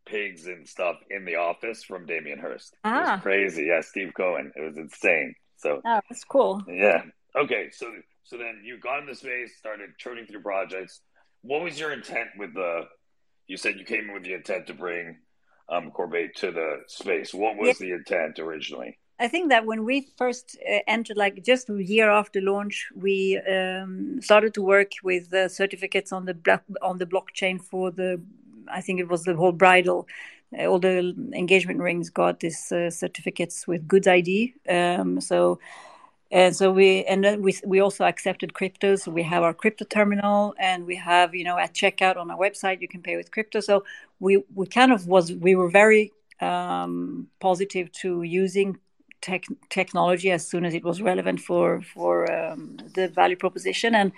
Speaker 3: pigs and stuff in the office from Damien Hirst. It
Speaker 5: Ah.
Speaker 3: was crazy. Yeah, Steve Cohen. It was insane. So
Speaker 5: oh, that's cool
Speaker 3: yeah. Okay. So so then you got in the space, started churning through projects. What was your intent with the? You said you came in with the intent to bring um, Courbet to the space. What was the intent originally?
Speaker 5: I think that when we first uh, entered, like just a year after launch, we um, started to work with the certificates on the block, on the blockchain for the. I think it was the whole bridal. Uh, all the engagement rings got these uh, certificates with Goods ID. Um, so, and so we and then we we also accepted crypto. So we have our crypto terminal, and we have you know at checkout on our website you can pay with crypto. So we we kind of was we were very um, positive to using tech, technology as soon as it was relevant for for um, the value proposition. And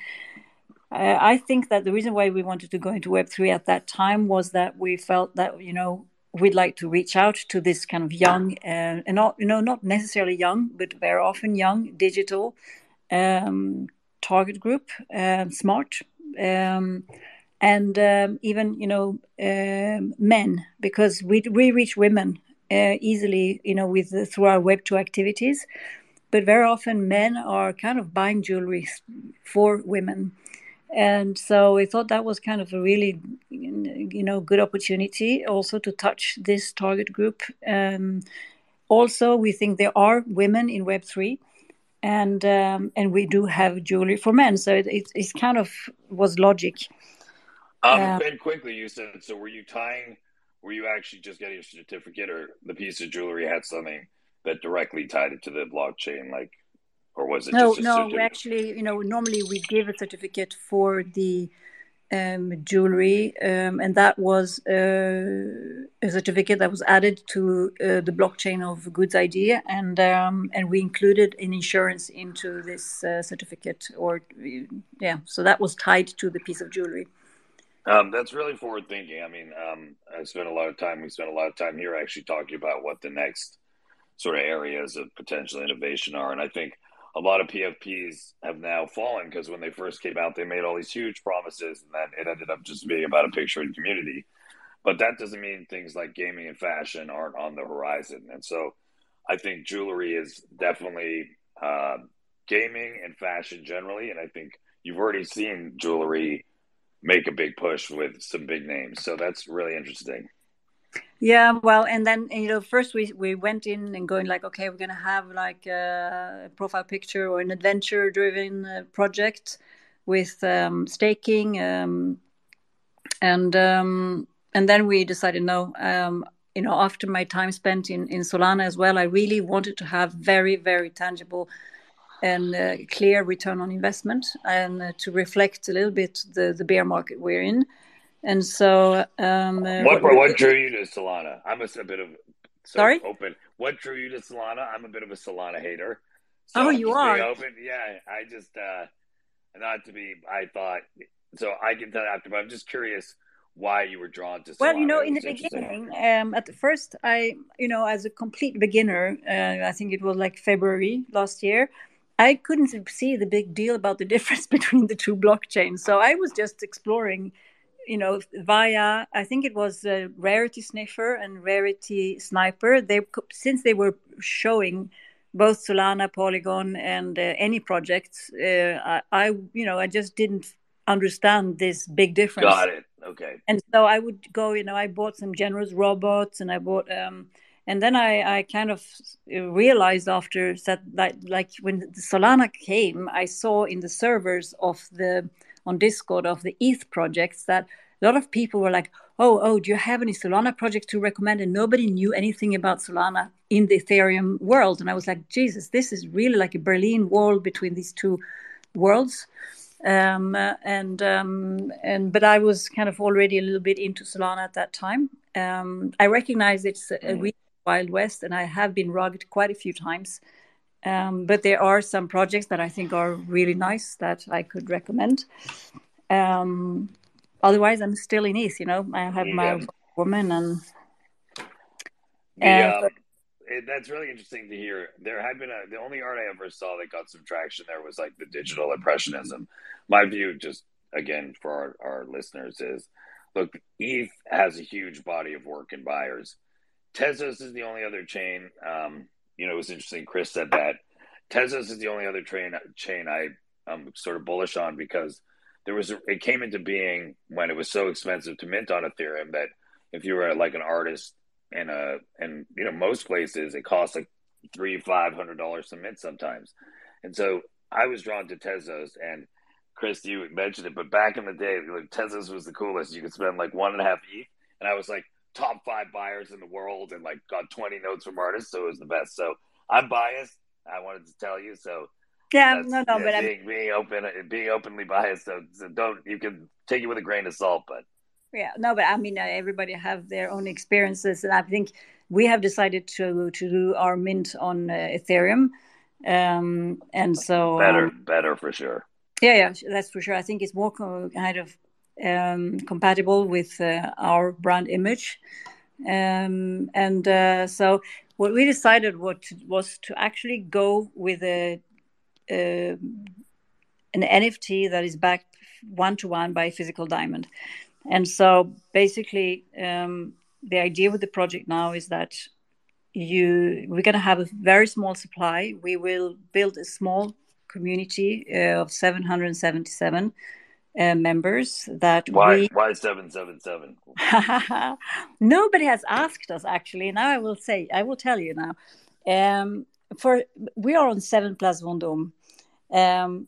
Speaker 5: I think that the reason why we wanted to go into Web three at that time was that we felt that you know we'd like to reach out to this kind of young uh, and not you know not necessarily young, but very often young digital um, target group, um, smart. Um, and um, even you know um, men because we we reach women uh, easily you know with through our web 2 activities but very often men are kind of buying jewelry for women and so we thought that was kind of a really you know good opportunity also to touch this target group um, also we think there are women in web 3 and um, and we do have jewelry for men so it, it, it's kind of was logic
Speaker 3: Um,
Speaker 5: Yeah.
Speaker 3: and quickly, you said so. Were you tying? Were you actually just getting a certificate, or the piece of jewelry had something that directly tied it to the blockchain, like, or was it
Speaker 5: no
Speaker 3: just a
Speaker 5: no actually you know normally we give a certificate for the um, jewelry, um, and that was uh, a certificate that was added to uh, the blockchain of Goods ID and um, and we included an insurance into this uh, certificate, or yeah, so that was tied to the piece of jewelry.
Speaker 3: Um, that's really forward thinking. I mean, um, I spent a lot of time. We spent a lot of time here actually talking about what the next sort of areas of potential innovation are, and I think a lot of PFPs have now fallen because when they first came out, they made all these huge promises, and then it ended up just being about a picture in community. But that doesn't mean things like gaming and fashion aren't on the horizon. And so, I think jewelry is definitely uh, gaming and fashion generally, and I think you've already seen jewelry make a big push with some big names. So that's really interesting.
Speaker 5: Yeah, well, and then you know, first we we went in and going like, okay, we're gonna have like a profile picture or an adventure-driven uh, project with um, staking, um, and um, and then we decided no. Um, you know, after my time spent in in Solana as well, I really wanted to have very very tangible and uh, clear return on investment, and uh, to reflect a little bit the the bear market we're in. And so, um,
Speaker 3: what, what, what drew you to Solana? I'm a, a bit of
Speaker 5: so sorry.
Speaker 3: Open. What drew you to Solana? I'm a bit of a Solana hater.
Speaker 5: So oh, you are.
Speaker 3: Open. Yeah, I just uh, not to be. I thought so. I can tell after, but I'm just curious why you were drawn to. Solana.
Speaker 5: Well, you know, in the beginning, um, at the first, I, you know, as a complete beginner, uh, I think it was like February last year. I couldn't see the big deal about the <laughs> difference between the two blockchains, so I was just exploring you know, via I think it was uh, Rarity Sniffer and Rarity Sniper. They since they were showing both Solana, Polygon, and uh, any projects, uh, I, I, you know I just didn't understand this big difference.
Speaker 3: Got it. Okay.
Speaker 5: And so I would go, you know, I bought some generous robots, and I bought. Um, and then I, I kind of realized after that, like, like when Solana came, I saw in the servers of the on Discord of the ETH projects that a lot of people were like, "Oh, oh, do you have any Solana projects to recommend?" And nobody knew anything about Solana in the Ethereum world. And I was like, "Jesus, this is really like a Berlin Wall between these two worlds." Um, and um, and but I was kind of already a little bit into Solana at that time. Um, I recognize it's a, a mm. wild west, and I have been rugged quite a few times. Um, but there are some projects that I think are really nice that I could recommend. Um, otherwise, I'm still in ETH. You know, I have my yeah. woman and.
Speaker 3: Yeah, uh, it, that's really interesting to hear. There had been a the only art I ever saw that got some traction there was like the digital impressionism. My view, just again for our, our listeners, is look, ETH has a huge body of work and buyers. Tezos is the only other chain. Um, you know, it was interesting. Chris said that Tezos is the only other train chain I am sort of bullish on because there was a, it came into being when it was so expensive to mint on Ethereum that if you were like an artist in a and you know most places it costs like three five hundred dollars to mint sometimes, and so I was drawn to Tezos and. Chris, you mentioned it, but back in the day, like Tezos was the coolest. You could spend like one and a half ETH, and I was like, top five buyers in the world and like got 20 notes from artists. So it was the best. So I'm biased. I wanted to tell you. So
Speaker 5: yeah, no, no,
Speaker 3: yeah,
Speaker 5: but
Speaker 3: being,
Speaker 5: I'm
Speaker 3: being open, being openly biased. So, so, don't, you can take it with a grain of salt, but
Speaker 5: yeah, no, but I mean, uh, everybody have their own experiences. And I think we have decided to, to do our mint on uh, Ethereum. Um, and so
Speaker 3: better,
Speaker 5: um,
Speaker 3: better for sure.
Speaker 5: Yeah, yeah, that's for sure. I think it's more kind of um, compatible with uh, our brand image. Um, and uh, so what we decided what was to actually go with a, a an NFT that is backed one to one by physical diamond. And so basically, um, the idea with the project now is that you we're going to have a very small supply. We will build a small community uh, of 777 uh, members that
Speaker 3: why
Speaker 5: we...
Speaker 3: why 777 <laughs>
Speaker 5: nobody has asked us actually. Now i will say i will tell you now. Um, for we are on 7 place Vendôme um,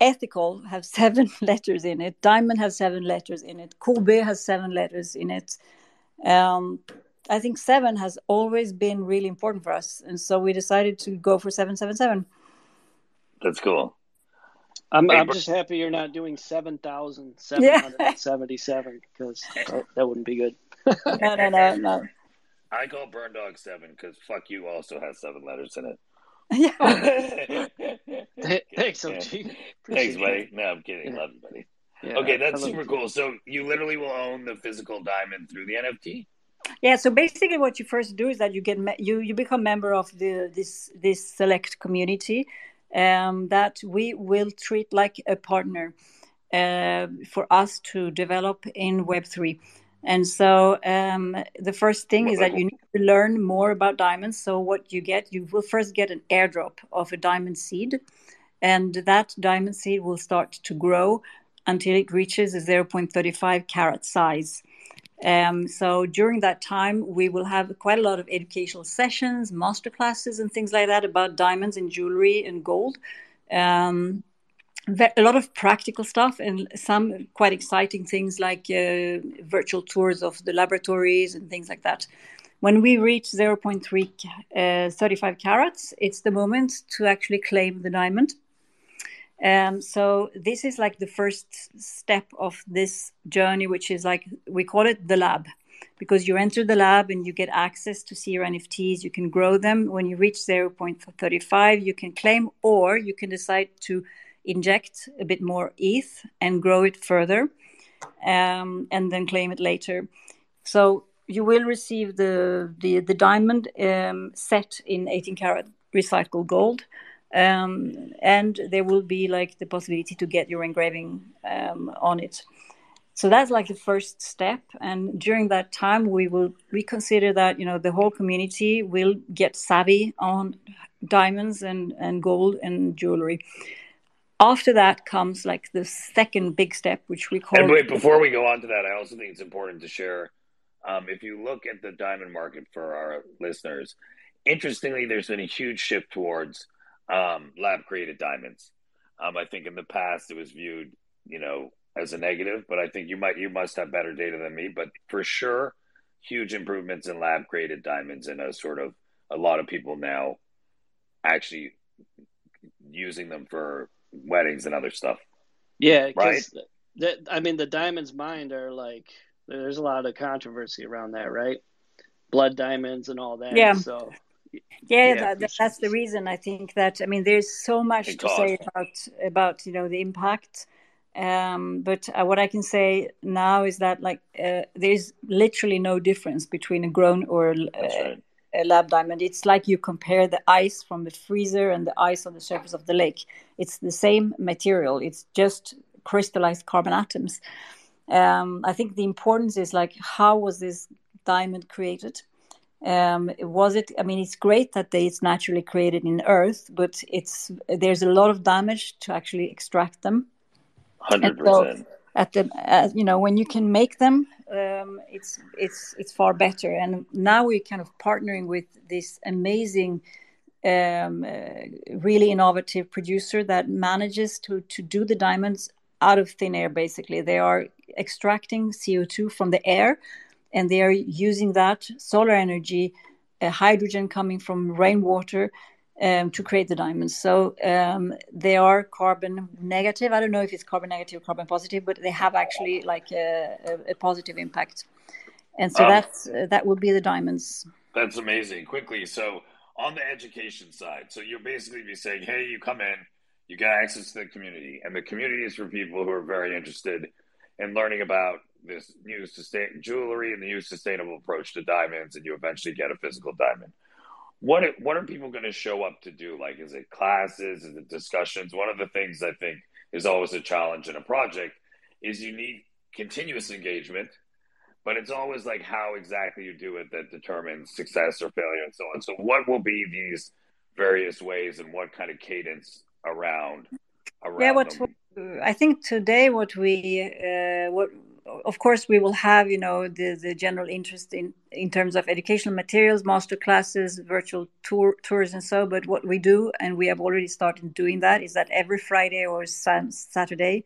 Speaker 5: ethical have <laughs> seven letters in it. Diamond has seven letters in it. Courbet has seven letters in it. Um, i think seven has always been really important for us. And so we decided to go for 777
Speaker 3: that's cool
Speaker 2: I'm
Speaker 3: Hey,
Speaker 2: I'm just happy you're not doing seven thousand seven hundred seventy-seven because that, that wouldn't be good. <laughs>
Speaker 5: No, no, no, no.
Speaker 3: I call Burn Dog Seven because fuck you also has seven letters in it.
Speaker 5: Yeah. <laughs>
Speaker 2: Thanks, OG.
Speaker 3: Thanks,
Speaker 2: Appreciate it.
Speaker 3: buddy. No, I'm kidding.
Speaker 2: Yeah.
Speaker 3: Love you, buddy.
Speaker 2: Yeah,
Speaker 3: Okay, that's
Speaker 2: love
Speaker 3: super
Speaker 2: you.
Speaker 3: cool. So you literally will own the physical diamond through the NFT.
Speaker 5: Yeah, so basically, what you first do is that you get me- you you become member of the this this select community um, that we will treat like a partner uh, for us to develop in Web three. And so um, the first thing is that you need to learn more about diamonds. So what you get, you will first get an airdrop of a diamond seed, and that diamond seed will start to grow until it reaches a 0.35 carat size. Um, so during that time, we will have quite a lot of educational sessions, master classes, and things like that about diamonds and jewelry and gold. Um, a lot of practical stuff and some quite exciting things like uh, virtual tours of the laboratories and things like that. When we reach 0.3 uh, 35 carats, it's the moment to actually claim the diamond. Um, so this is like the first step of this journey, which is like we call it the lab, because you enter the lab and you get access to see your NFTs. You can grow them. When you reach 0.35, you can claim, or you can decide to inject a bit more ETH and grow it further, um, and then claim it later. So you will receive the the, the diamond um, set in 18 karat recycled gold um, and there will be like the possibility to get your engraving um, on it. So that's like the first step, and during that time, we will we consider that you know the whole community will get savvy on diamonds and and gold and jewelry. After that comes like the second big step, which we call
Speaker 3: And wait, before we go on to that, I also think it's important to share. Um, if you look at the diamond market for our listeners, interestingly, there's been a huge shift towards um, lab created diamonds. Um, I think in the past it was viewed, you know, as a negative, but I think you might you must have better data than me. But for sure, huge improvements in lab created diamonds, and a sort of a lot of people now actually using them for weddings and other stuff.
Speaker 2: Yeah,
Speaker 3: Right.
Speaker 2: because that I mean the diamonds mined are like there's a lot of controversy around that, right? Blood diamonds and all that.
Speaker 5: Yeah.
Speaker 2: So
Speaker 5: yeah,
Speaker 2: Yeah,
Speaker 5: that, that's the reason i think that i mean there's so much to say about about you know the impact. Um, but uh, what i can say now is that like uh, there's literally no difference between a grown or uh,
Speaker 3: right.
Speaker 5: a lab diamond. It's like you compare the ice from the freezer and the ice on the surface of the lake. It's the same material. It's just crystallized carbon atoms. Um, i think the importance is like how was this diamond created um, was it i mean it's great that they, it's naturally created in earth but it's there's a lot of damage to actually extract them.
Speaker 3: Hundred
Speaker 5: And so-
Speaker 3: percent.
Speaker 5: at the uh, you know when you can make them um, it's it's it's far better. And now we're kind of partnering with this amazing um, uh, really innovative producer that manages to to do the diamonds out of thin air basically. They are extracting co2 from the air and they are using that solar energy uh, hydrogen coming from rainwater um, to create the diamonds. So um, they are carbon negative. I don't know if it's carbon negative or carbon positive, but they have actually like a, a, a positive impact. And so
Speaker 3: Um,
Speaker 5: that's uh, that would be the diamonds.
Speaker 3: That's amazing. Quickly, so on the education side, so you'll basically be saying, "Hey, you come in, you get access to the community, and the community is for people who are very interested in learning about this new sustain jewelry and the new sustainable approach to diamonds, and you eventually get a physical diamond." What are- what are people going to show up to do? Like, is it classes? Is it discussions? One of the things I think is always a challenge in a project is you need continuous engagement but it's always like how exactly you do it that determines success or failure and so on. So, what will be these various ways and what kind of cadence around around
Speaker 5: Yeah, what
Speaker 3: them?
Speaker 5: I think today, what we, uh, what of course we will have, you know, the the general interest in in terms of educational materials, master classes, virtual tour tours, and so. But what we do, and we have already started doing that, is that every Friday or Saturday,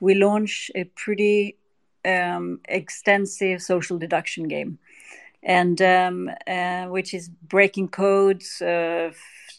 Speaker 5: we launch a pretty um, extensive social deduction game. And um, uh, which is breaking codes, uh,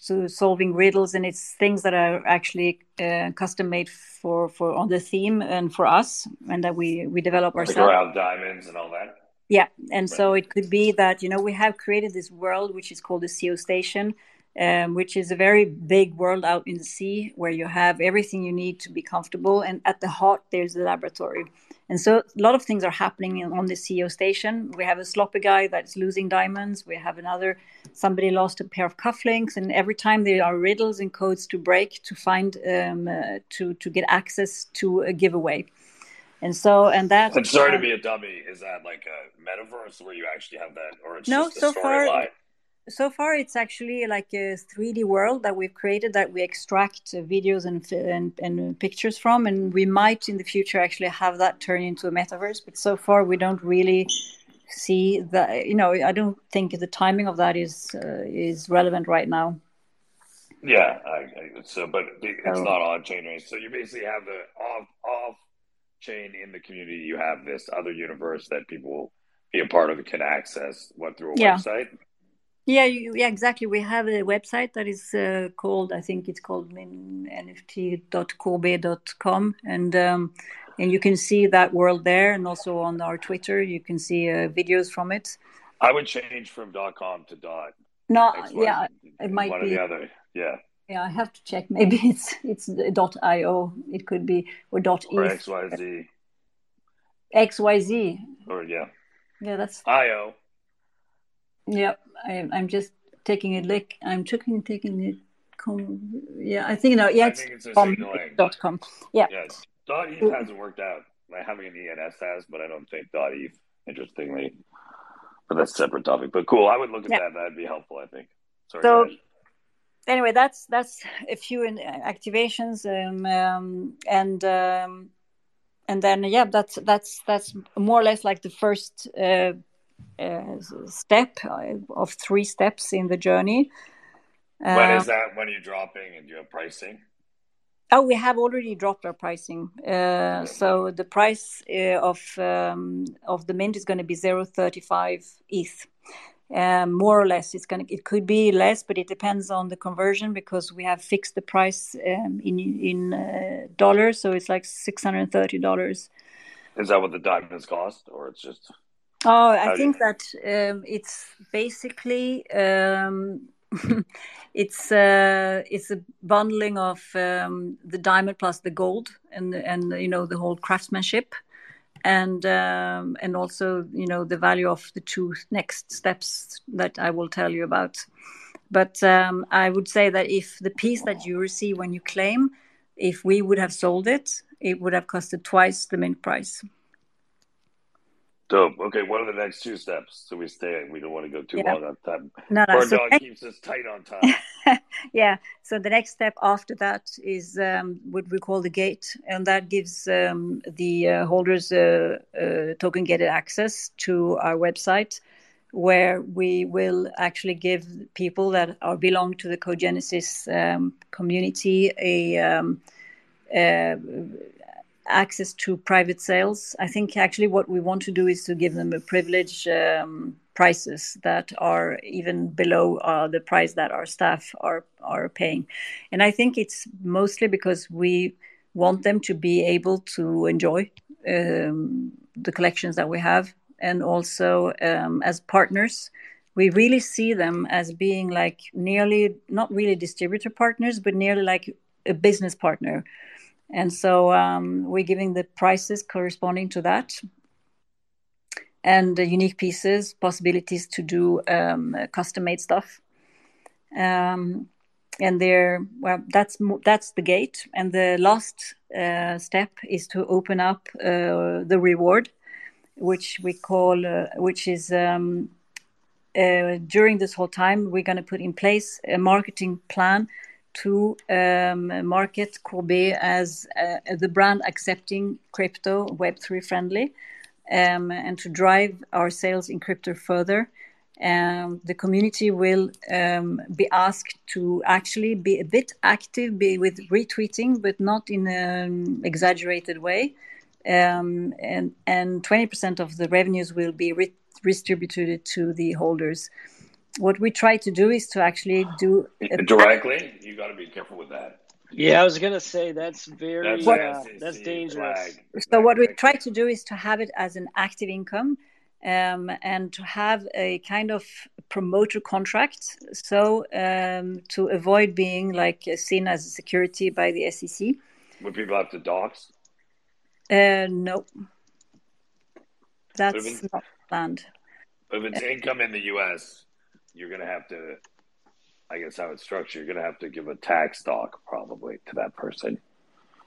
Speaker 5: to solving riddles, and it's things that are actually uh, custom made for for on the theme and for us, and that we we develop ourselves.
Speaker 3: Like around diamonds and all that.
Speaker 5: Yeah, and right. so it could be that you know we have created this world which is called the CO Station, um, which is a very big world out in the sea where you have everything you need to be comfortable, and at the heart there's the laboratory. And so a lot of things are happening on the CEO station. We have a sloppy guy that's losing diamonds. We have another, somebody lost a pair of cufflinks. And every time there are riddles and codes to break to find, um, uh, to, to get access to a giveaway. And so, and that.
Speaker 3: I'm sorry uh, to be a dummy. Is that like a metaverse where you actually have that, or it's no, just a so far, line?
Speaker 5: So far it's actually like a 3d world that we've created that we extract uh, videos and, and, and pictures from and we might in the future actually have that turn into a metaverse but so far we don't really see that you know i don't think the timing of that is uh, is relevant right now
Speaker 3: yeah I, I, so but it's oh. not on chain right so you basically have the off off chain in the community you have this other universe that people will be a part of and can access what through a yeah. website
Speaker 5: yeah, you, yeah, exactly. We have a website that is uh, called, I think it's called nft.courbet.com, and um, and you can see that world there, and also on our Twitter, you can see uh, videos from it.
Speaker 3: I would change from .com to dot.
Speaker 5: No, yeah, it might
Speaker 3: one
Speaker 5: be
Speaker 3: or the other. Yeah.
Speaker 5: Yeah, I have to check. Maybe <laughs> it's it's dot io. It could be or dot
Speaker 3: or xyz.
Speaker 5: XYZ.
Speaker 3: Or yeah.
Speaker 5: Yeah, that's
Speaker 3: io.
Speaker 5: Yep, I, I'm just taking a look. I'm taking taking it. Com, yeah, I think no. Yeah, it's, it's com, dot com. Yeah.
Speaker 3: Yeah, dot eth hasn't worked out. Like having an ENS has, but I don't think dot eth. Interestingly, but that's a separate topic. But cool. I would look at yeah. that. That'd be helpful. I think. Sorry.
Speaker 5: So anyway, that's that's a few in, activations, um, um, and um, and then yeah, that's that's that's more or less like the first. Uh, step uh, of three steps in the journey.
Speaker 3: When is uh, that? When are you dropping and you have pricing?
Speaker 5: Oh, we have already dropped our pricing. Uh, so the price uh, of um, of the mint is going to be zero thirty five ETH. Um, more or less, it's going to. It could be less, but it depends on the conversion because we have fixed the price um, in in uh, dollars. So it's like six hundred thirty dollars.
Speaker 3: Is that what the diamonds cost, or it's just?
Speaker 5: Oh, I think that um, it's basically um, <laughs> it's uh, it's a bundling of um, the diamond plus the gold and and you know the whole craftsmanship and um, and also you know the value of the two next steps that I will tell you about. But um, I would say that if the piece that you receive when you claim, if we would have sold it, it would have costed twice the mint price.
Speaker 3: Dope. Okay, what are the next two steps? So we stay. We don't want to go too yeah. long on time. No, no. Our so dog next... keeps us tight on time. <laughs>
Speaker 5: yeah. So the next step after that is um, what we call the gate, and that gives um, the uh, holders uh, uh, token gated access to our website, where we will actually give people that are belong to the Cogenesis um, community a um, uh, access to private sales. I think actually what we want to do is to give them a privilege um, prices that are even below uh, the price that our staff are are paying, and I think it's mostly because we want them to be able to enjoy um, the collections that we have, and also um, as partners. We really see them as being like nearly not really distributor partners, but nearly like a business partner and so um, we're giving the prices corresponding to that and the unique pieces, possibilities to do um, custom made stuff. Um, and there, well, that's that's the gate. And the last uh, step is to open up uh, the reward, which we call, uh, which is um, uh, during this whole time, we're going to put in place a marketing plan to um, market Courbet as uh, the brand accepting crypto, Web3 friendly, um, and to drive our sales in crypto further. Um, the community will um, be asked to actually be a bit active, be with retweeting, but not in an exaggerated way. Um, and and 20% of the revenues will be re- distributed to the holders. What we try to do is to actually do a-
Speaker 3: Directly, you got to be careful with that.
Speaker 2: Yeah, I was gonna say that's very
Speaker 3: That's
Speaker 2: uh,
Speaker 3: SEC
Speaker 2: that's dangerous.
Speaker 3: flag.
Speaker 5: so what we try to do is to have it as an active income um, and to have a kind of promoter contract so um, to avoid being like uh, seen as a security by the sec
Speaker 3: Would people have to dox?
Speaker 5: uh, no that's
Speaker 3: Living-
Speaker 5: not planned
Speaker 3: If it's income in the U.S., you're going to have to. I guess how it's structured, you're going to have to give a tax doc probably to that person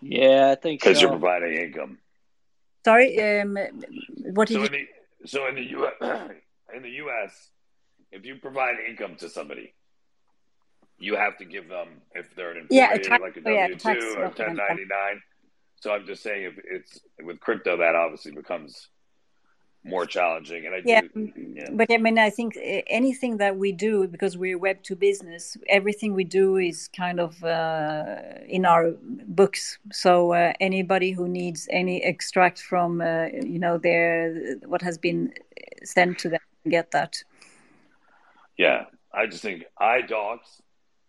Speaker 2: Yeah, I think
Speaker 3: because you're providing income.
Speaker 5: sorry um, what did
Speaker 3: So
Speaker 5: you
Speaker 3: in the so in the U <clears throat> in the U.S., if you provide income to somebody, you have to give them if they're an employee,
Speaker 5: Yeah, a tax-
Speaker 3: like a
Speaker 5: oh, yeah,
Speaker 3: two or ten ninety nine. So I'm just saying, if it's with crypto, that obviously becomes more challenging. And I
Speaker 5: Yeah,
Speaker 3: do, yeah.
Speaker 5: But I mean, I think uh, anything that we do, because we're Web to business, everything we do is kind of uh, in our books. So uh, anybody who needs any extract from, uh, you know, their what has been sent to them, can get that.
Speaker 3: Yeah, I just think eye dogs,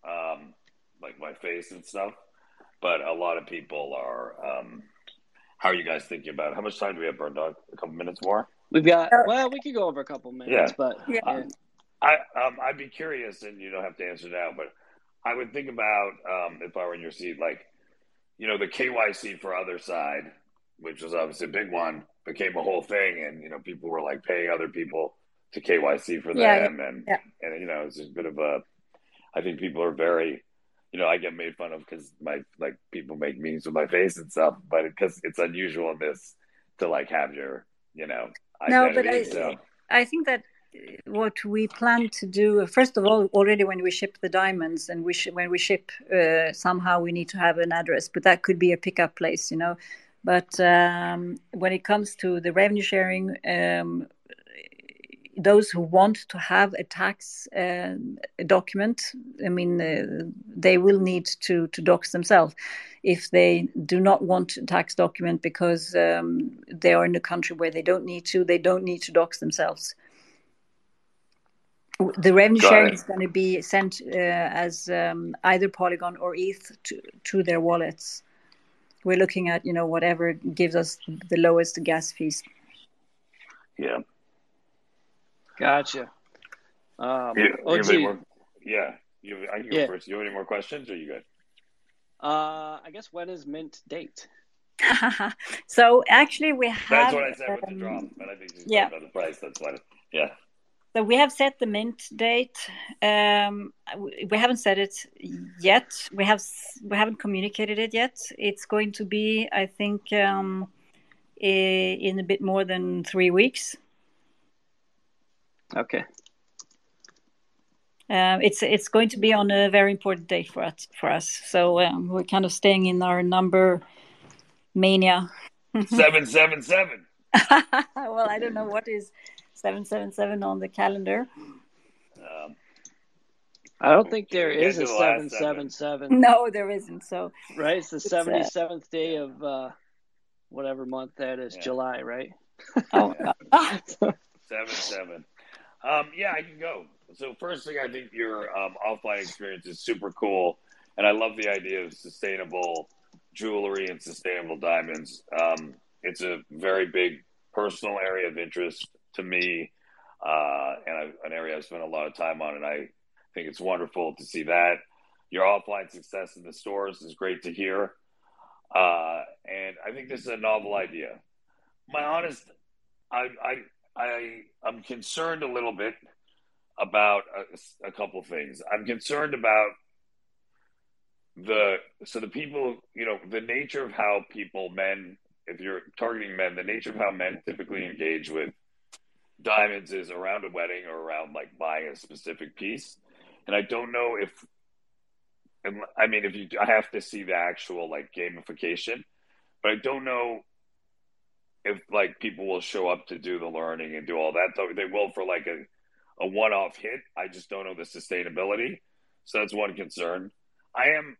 Speaker 3: um, like my face and stuff. But a lot of people are. Um, how are you guys thinking about it? How much time do we have, Burn Dog? A couple minutes more.
Speaker 2: We've got well, we could go over a couple minutes,
Speaker 3: Yeah.
Speaker 2: but
Speaker 5: Yeah.
Speaker 2: yeah.
Speaker 3: I um, I'd be curious, and you don't have to answer now, but I would think about um, if I were in your seat, like you know, the KYC for Otherside, which was obviously a big one, became a whole thing, and you know, people were like paying other people to KYC for
Speaker 5: Yeah,
Speaker 3: them, and
Speaker 5: yeah.
Speaker 3: and you know, it's just a bit of a. I think people are very, you know, I get made fun of because my like people make memes with my face and stuff, but because it's unusual in this to like have your, you know,
Speaker 5: No, but. I-
Speaker 3: so
Speaker 5: I think that uh, what we plan to do, first of all, already when we ship the diamonds and we sh- when we ship, uh, somehow we need to have an address, but that could be a pickup place, you know. But um, when it comes to the revenue sharing, um, those who want to have a tax uh, document, I mean, uh, they will need to to dox themselves. If they do not want a tax document because um, they are in a country where they don't need to, they don't need to dox themselves. The revenue
Speaker 3: Got
Speaker 5: sharing
Speaker 3: it.
Speaker 5: is going to be sent uh, as um, either Polygon or ETH to, to their wallets. We're looking at you know whatever gives us the lowest gas fees.
Speaker 3: yeah.
Speaker 2: Gotcha. Um,
Speaker 3: You, you
Speaker 2: OG,
Speaker 3: more? Yeah, you. I can go
Speaker 2: Yeah.
Speaker 3: first. You have any more questions? Or are you good?
Speaker 2: uh, I guess when is mint date? <laughs>
Speaker 5: so actually, we have.
Speaker 3: That's what I said with the
Speaker 5: um,
Speaker 3: drop, but I think you
Speaker 5: yeah.
Speaker 3: about the price. That's why. Yeah,
Speaker 5: So we have set the mint date. Um, we we haven't set it yet. We have we haven't communicated it yet. It's going to be, I think, um, in a bit more than three weeks.
Speaker 2: Okay.
Speaker 5: Um, it's it's going to be on a very important date for us. For us, so um, we're kind of staying in our number mania. <laughs>
Speaker 3: seven seven seven. <laughs>
Speaker 5: well, I don't know what is seven seven seven on the calendar.
Speaker 3: Um,
Speaker 2: I don't think there
Speaker 3: You
Speaker 2: is
Speaker 3: can't
Speaker 2: a
Speaker 3: do the last
Speaker 2: seven seven seven.
Speaker 5: No, there isn't. So
Speaker 2: Right? It's the
Speaker 5: It's, uh,
Speaker 2: seventy seventh day of uh, whatever month that is,
Speaker 3: Yeah.
Speaker 2: July, right?
Speaker 5: oh, <laughs> God.
Speaker 3: seven seven. Um, yeah, I can go. So first thing, I think your um, offline experience is super cool, and I love the idea of sustainable jewelry and sustainable diamonds. Um, it's a very big personal area of interest to me, uh, and I, an area I've spent a lot of time on, and I think it's wonderful to see that. Your offline success in the stores is great to hear, uh, and I think this is a novel idea. My honest, I, I I I'm concerned a little bit about uh, a, a couple things. I'm concerned about the so the people you know the nature of how people men if you're targeting men the nature of how men typically engage with diamonds is around a wedding or around like buying a specific piece and I don't know if I mean if you I have to see the actual like gamification but I don't know if like people will show up to do the learning and do all that though they will for like a a one-off hit. I just don't know the sustainability. So that's one concern. I am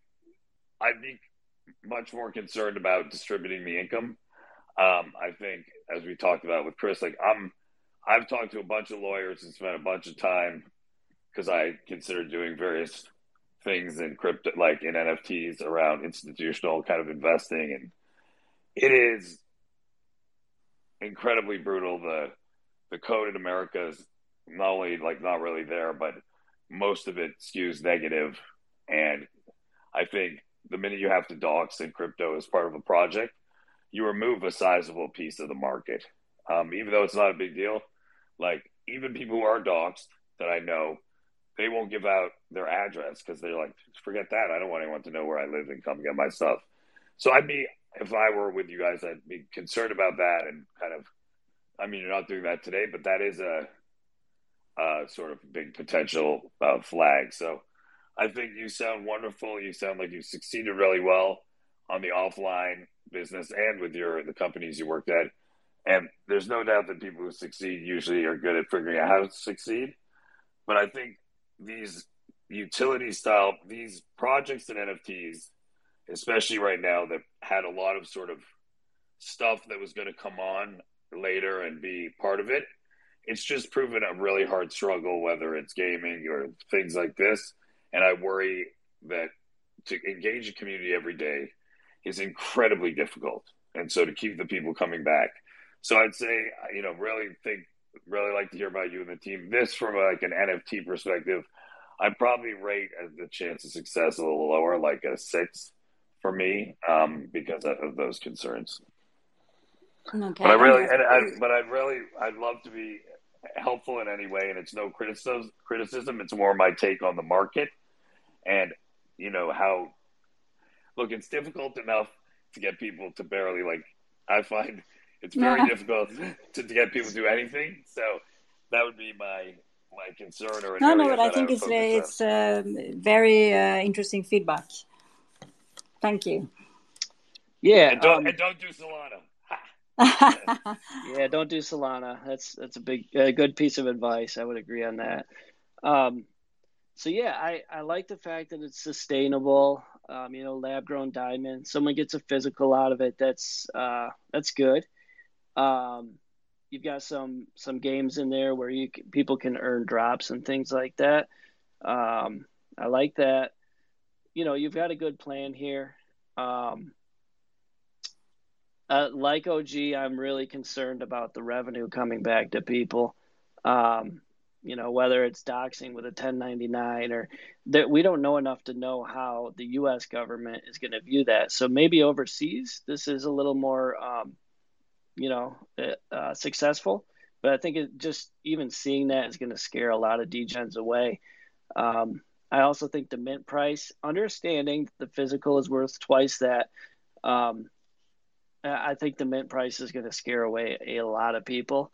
Speaker 3: i'd be much more concerned about distributing the income. Um, i think as we talked about with chris like i'm I've talked to a bunch of lawyers and spent a bunch of time because I consider doing various things in crypto, like in NFTs around institutional kind of investing. And it is incredibly brutal. The, the code in America is not only like not really there, but most of it skews negative. And I think the minute you have to dox in crypto as part of a project, you remove a sizable piece of the market. Um, even though it's not a big deal, like even people who are doxxed that I know, they won't give out their address because they're like, forget that. I don't want anyone to know where I live and come get my stuff. So I'd be, if I were with you guys, I'd be concerned about that and kind of, I mean, you're not doing that today, but that is a, a sort of big potential uh, flag. So I think you sound wonderful. You sound like you succeeded really well on the offline business and with your the companies you worked at. And there's no doubt that people who succeed usually are good at figuring out how to succeed. But I think these utility style, these projects and NFTs, especially right now, that had a lot of sort of stuff that was going to come on later and be part of it. It's just proven a really hard struggle, whether it's gaming or things like this. And I worry that to engage a community every day is incredibly difficult. And so to keep the people coming back so I'd say, you know, really think, really like to hear about you and the team. This from like an NFT perspective, I'd probably rate the chance of success a little lower, like a six for me, um, because of those concerns. Okay. But I really, and I, but I really, I'd love to be helpful in any way, and it's no criticism. Criticism. It's more my take on the market, and you know how. Look, it's difficult enough to get people to barely like. I find it's very difficult to, to, get people to do anything. So that would be my my concern. Or
Speaker 5: no, no, but I think it's it's um, very uh, interesting feedback. Thank you.
Speaker 2: Yeah,
Speaker 3: and don't, um, and don't do Solana. <laughs>
Speaker 2: yeah, don't do Solana. That's that's a big, a good piece of advice. I would agree on that. Um, so yeah, I, I like the fact that it's sustainable. Um, you know, lab grown diamond. Someone gets a physical out of it. That's uh, that's good. Um, you've got some some games in there where you can, people can earn drops and things like that. Um, I like that. You know, you've got a good plan here. Um, uh, like OG, I'm really concerned about the revenue coming back to people. Um, you know, whether it's doxing with a 1099 or that we don't know enough to know how the U.S. government is going to view that. So maybe overseas, this is a little more um, you know, uh, uh, successful. But I think it just even seeing that is going to scare a lot of degens away. Um, I also think the mint price, understanding the physical is worth twice that. Um, I think the mint price is going to scare away a lot of people,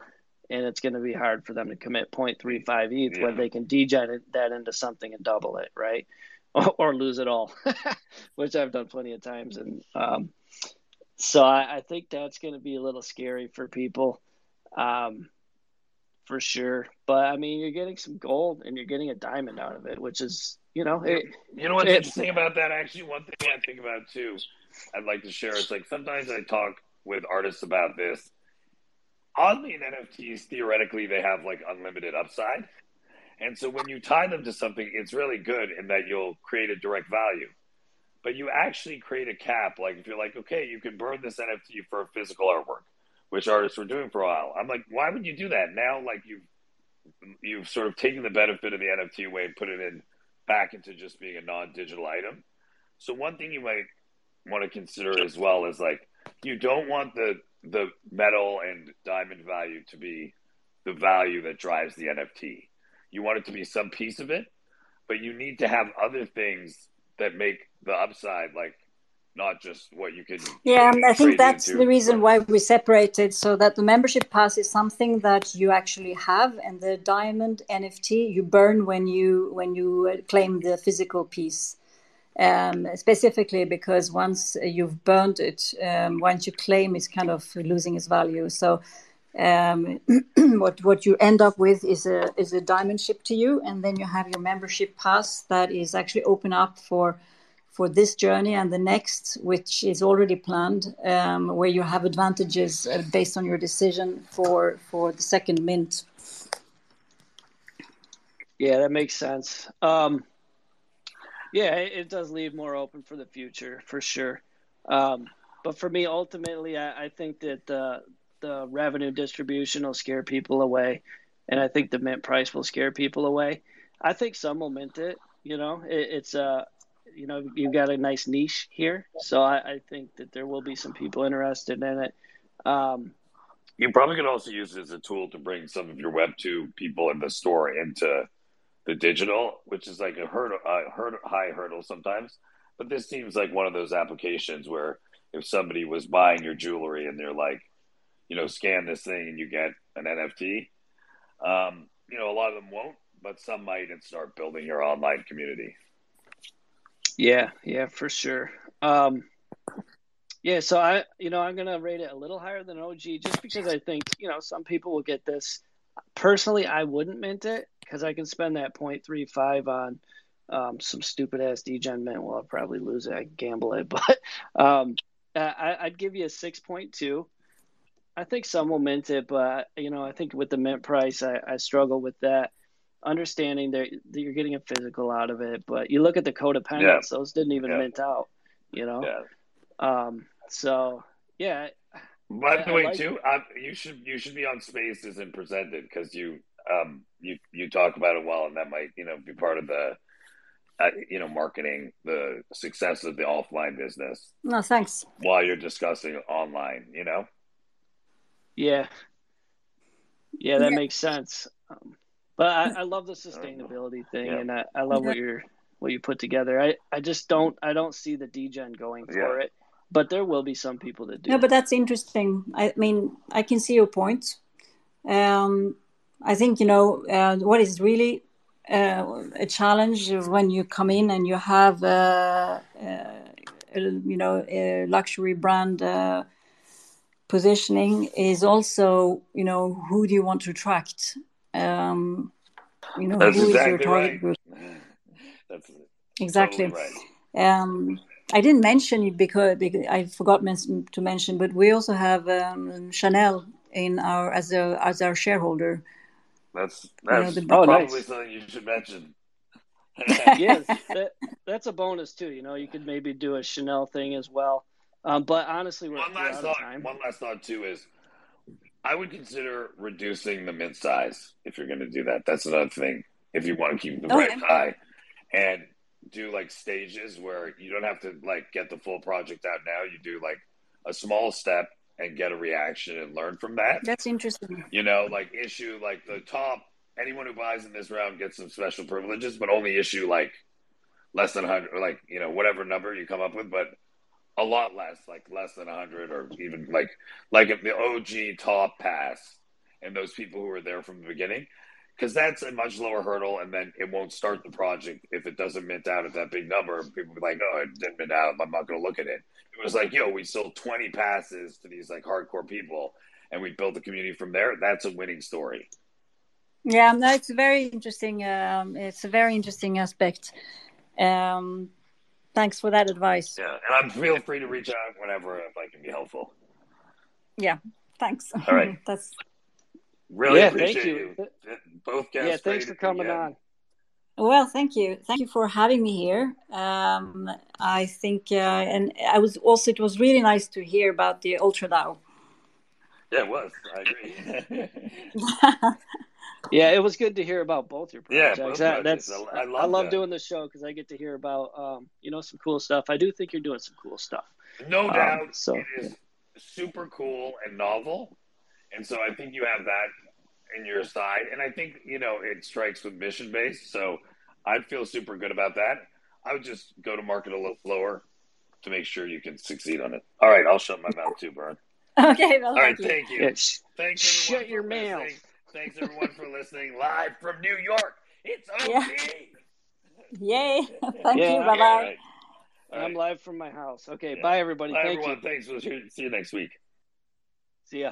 Speaker 2: and it's going to be hard for them to commit 0.35 ETH yeah. when they can degen that into something and double it, right? <laughs> Or, or lose it all, <laughs> which I've done plenty of times. And um, so I, I think that's going to be a little scary for people, um, for sure. But I mean, you're getting some gold and you're getting a diamond out of it, which is, you know, it,
Speaker 3: you know what's it, interesting about that? Actually, one thing I think about too, I'd like to share. It's like sometimes I talk with artists about this. Oddly, in NFTs, theoretically, they have like unlimited upside. And so when you tie them to something, it's really good in that you'll create a direct value but you actually create a cap. Like if you're like, okay, you can burn this NFT for a physical artwork, which artists were doing for a while. I'm like, why would you do that now? Like you've you've sort of taken the benefit of the NFT way and put it in back into just being a non-digital item. So one thing you might want to consider as well is like you don't want the the metal and diamond value to be the value that drives the NFT. You want it to be some piece of it, but you need to have other things that make the upside like not just what you can
Speaker 5: yeah i think that's into. the reason why we separated so that the membership pass is something that you actually have and the diamond nft you burn when you when you claim the physical piece um, specifically because once you've burned it um, once you claim it's kind of losing its value so um, <clears throat> what what you end up with is a is a diamond ship to you and then you have your membership pass that is actually open up for for this journey and the next, which is already planned, um, where you have advantages uh, based on your decision for for the second mint.
Speaker 2: Yeah, that makes sense. Um, yeah, it, it, does leave more open for the future for sure. Um, but for me, ultimately, I, I think that the the revenue distribution will scare people away, and I think the mint price will scare people away. I think some will mint it. You know, it, it's a uh, you know you've got a nice niche here, so I, I think that there will be some people interested in it. Um,
Speaker 3: you probably could also use it as a tool to bring some of your Web two people in the store into the digital, which is like a hurdle, a hurdle, high hurdle sometimes. But this seems like one of those applications where if somebody was buying your jewelry and they're like, you know, scan this thing and you get an NFT. Um, you know, a lot of them won't, but some might and start building your online community.
Speaker 2: Yeah, yeah, for sure. Um, yeah, so I, you know, I'm gonna rate it a little higher than OG just because I think, you know, some people will get this. Personally, I wouldn't mint it because I can spend that 0.35 on um, some stupid ass degen mint. Well, I'll probably lose it. I gamble it, <laughs> but um, I, I'd give you a 6.2. I think some will mint it, but you know, I think with the mint price, I, I struggle with that understanding that, that you're getting a physical out of it. But you look at the codependents; yeah. those didn't even yeah. mint out. You know.
Speaker 3: Yeah.
Speaker 2: Um. So yeah.
Speaker 3: By the way, like too, I, you should you should be on Spaces and presented because you um you you talk about it well, and that might you know be part of the uh, you know marketing the success of the offline business.
Speaker 5: No, thanks.
Speaker 3: While you're discussing online, you know.
Speaker 2: Yeah. Yeah, that yeah. makes sense. Um, but I, <laughs> I love the sustainability thing, yeah. and I, I love what you're what you put together. I, I just don't I don't see the degen going for yeah. it, but there will be some people that do.
Speaker 5: No, but that's interesting. I mean, I can see your point. Um, I think you know uh, what is really uh, a challenge when you come in and you have uh, uh a, you know a luxury brand uh, positioning is also you know who do you want to attract um, you know,
Speaker 3: That's who exactly is your target right. group? <laughs> That's
Speaker 5: exactly. Totally right. Um, I didn't mention it because, because I forgot men- to mention, but we also have um, Chanel in our as a as our shareholder.
Speaker 3: That's that's you know, oh, probably nice. something you should mention. <laughs>
Speaker 2: yes, that, that's a bonus too. You know, you could maybe do a Chanel thing as well. Um, but honestly, we're,
Speaker 3: one last
Speaker 2: we're
Speaker 3: thought. One last thought too is I would consider reducing the mint size if you're going to do that. That's another thing. If you want to keep the price okay. high, and do like stages where you don't have to like get the full project out now. You do like a small step and get a reaction and learn from that.
Speaker 5: That's interesting.
Speaker 3: You know, like issue like the top. Anyone who buys in this round gets some special privileges, but only issue like less than 100 or like you know whatever number you come up with but a lot less, like less than 100 or even like like the OG top pass and those people who were there from the beginning because that's a much lower hurdle and then it won't start the project if it doesn't mint out at that big number. People be like oh it didn't mint out. I'm not going to look at it. It was like yo we sold 20 passes to these like hardcore people and we built a community from there. That's a winning story.
Speaker 5: Yeah no it's very interesting um, it's a very interesting aspect. Um, thanks for that advice.
Speaker 3: Yeah, and I'm feel free to reach out whenever if I can be helpful.
Speaker 5: Yeah, thanks.
Speaker 3: All right, <laughs>
Speaker 5: that's
Speaker 3: really yeah, appreciate you. you. Both guests.
Speaker 2: Yeah, thanks for coming on.
Speaker 5: Well, thank you. Thank you for having me here. Um, I think, uh, and I was also, it was really nice to hear about the UltraDAO.
Speaker 3: Yeah, it was. I agree. <laughs> <laughs>
Speaker 2: yeah, it was good to hear about both your projects.
Speaker 3: Yeah,
Speaker 2: both
Speaker 3: projects.
Speaker 2: That's
Speaker 3: I love, I
Speaker 2: love
Speaker 3: that.
Speaker 2: doing the show because I get to hear about um, you know some cool stuff. I do think you're doing some cool stuff.
Speaker 3: No um, doubt. So it is yeah. super cool and novel, and so I think you have that in your side. And I think you know it strikes with mission based. So I'd feel super good about that. I would just go to market a little lower to make sure you can succeed on it. All right, I'll shut my mouth too, Bern. <laughs>
Speaker 5: Okay. Well,
Speaker 3: All right, thank you.
Speaker 2: Yes.
Speaker 3: Thanks.
Speaker 2: Shut your mouth.
Speaker 3: Thanks everyone for listening live from New York. It's OG.
Speaker 5: Yeah. Yay! <laughs> Thank yeah, you. Bye bye.
Speaker 2: Right. I'm live from my house. Okay. Yeah. Bye everybody.
Speaker 3: Bye,
Speaker 2: Thank
Speaker 3: everyone.
Speaker 2: you.
Speaker 3: Thanks. We'll see you next week.
Speaker 2: See ya.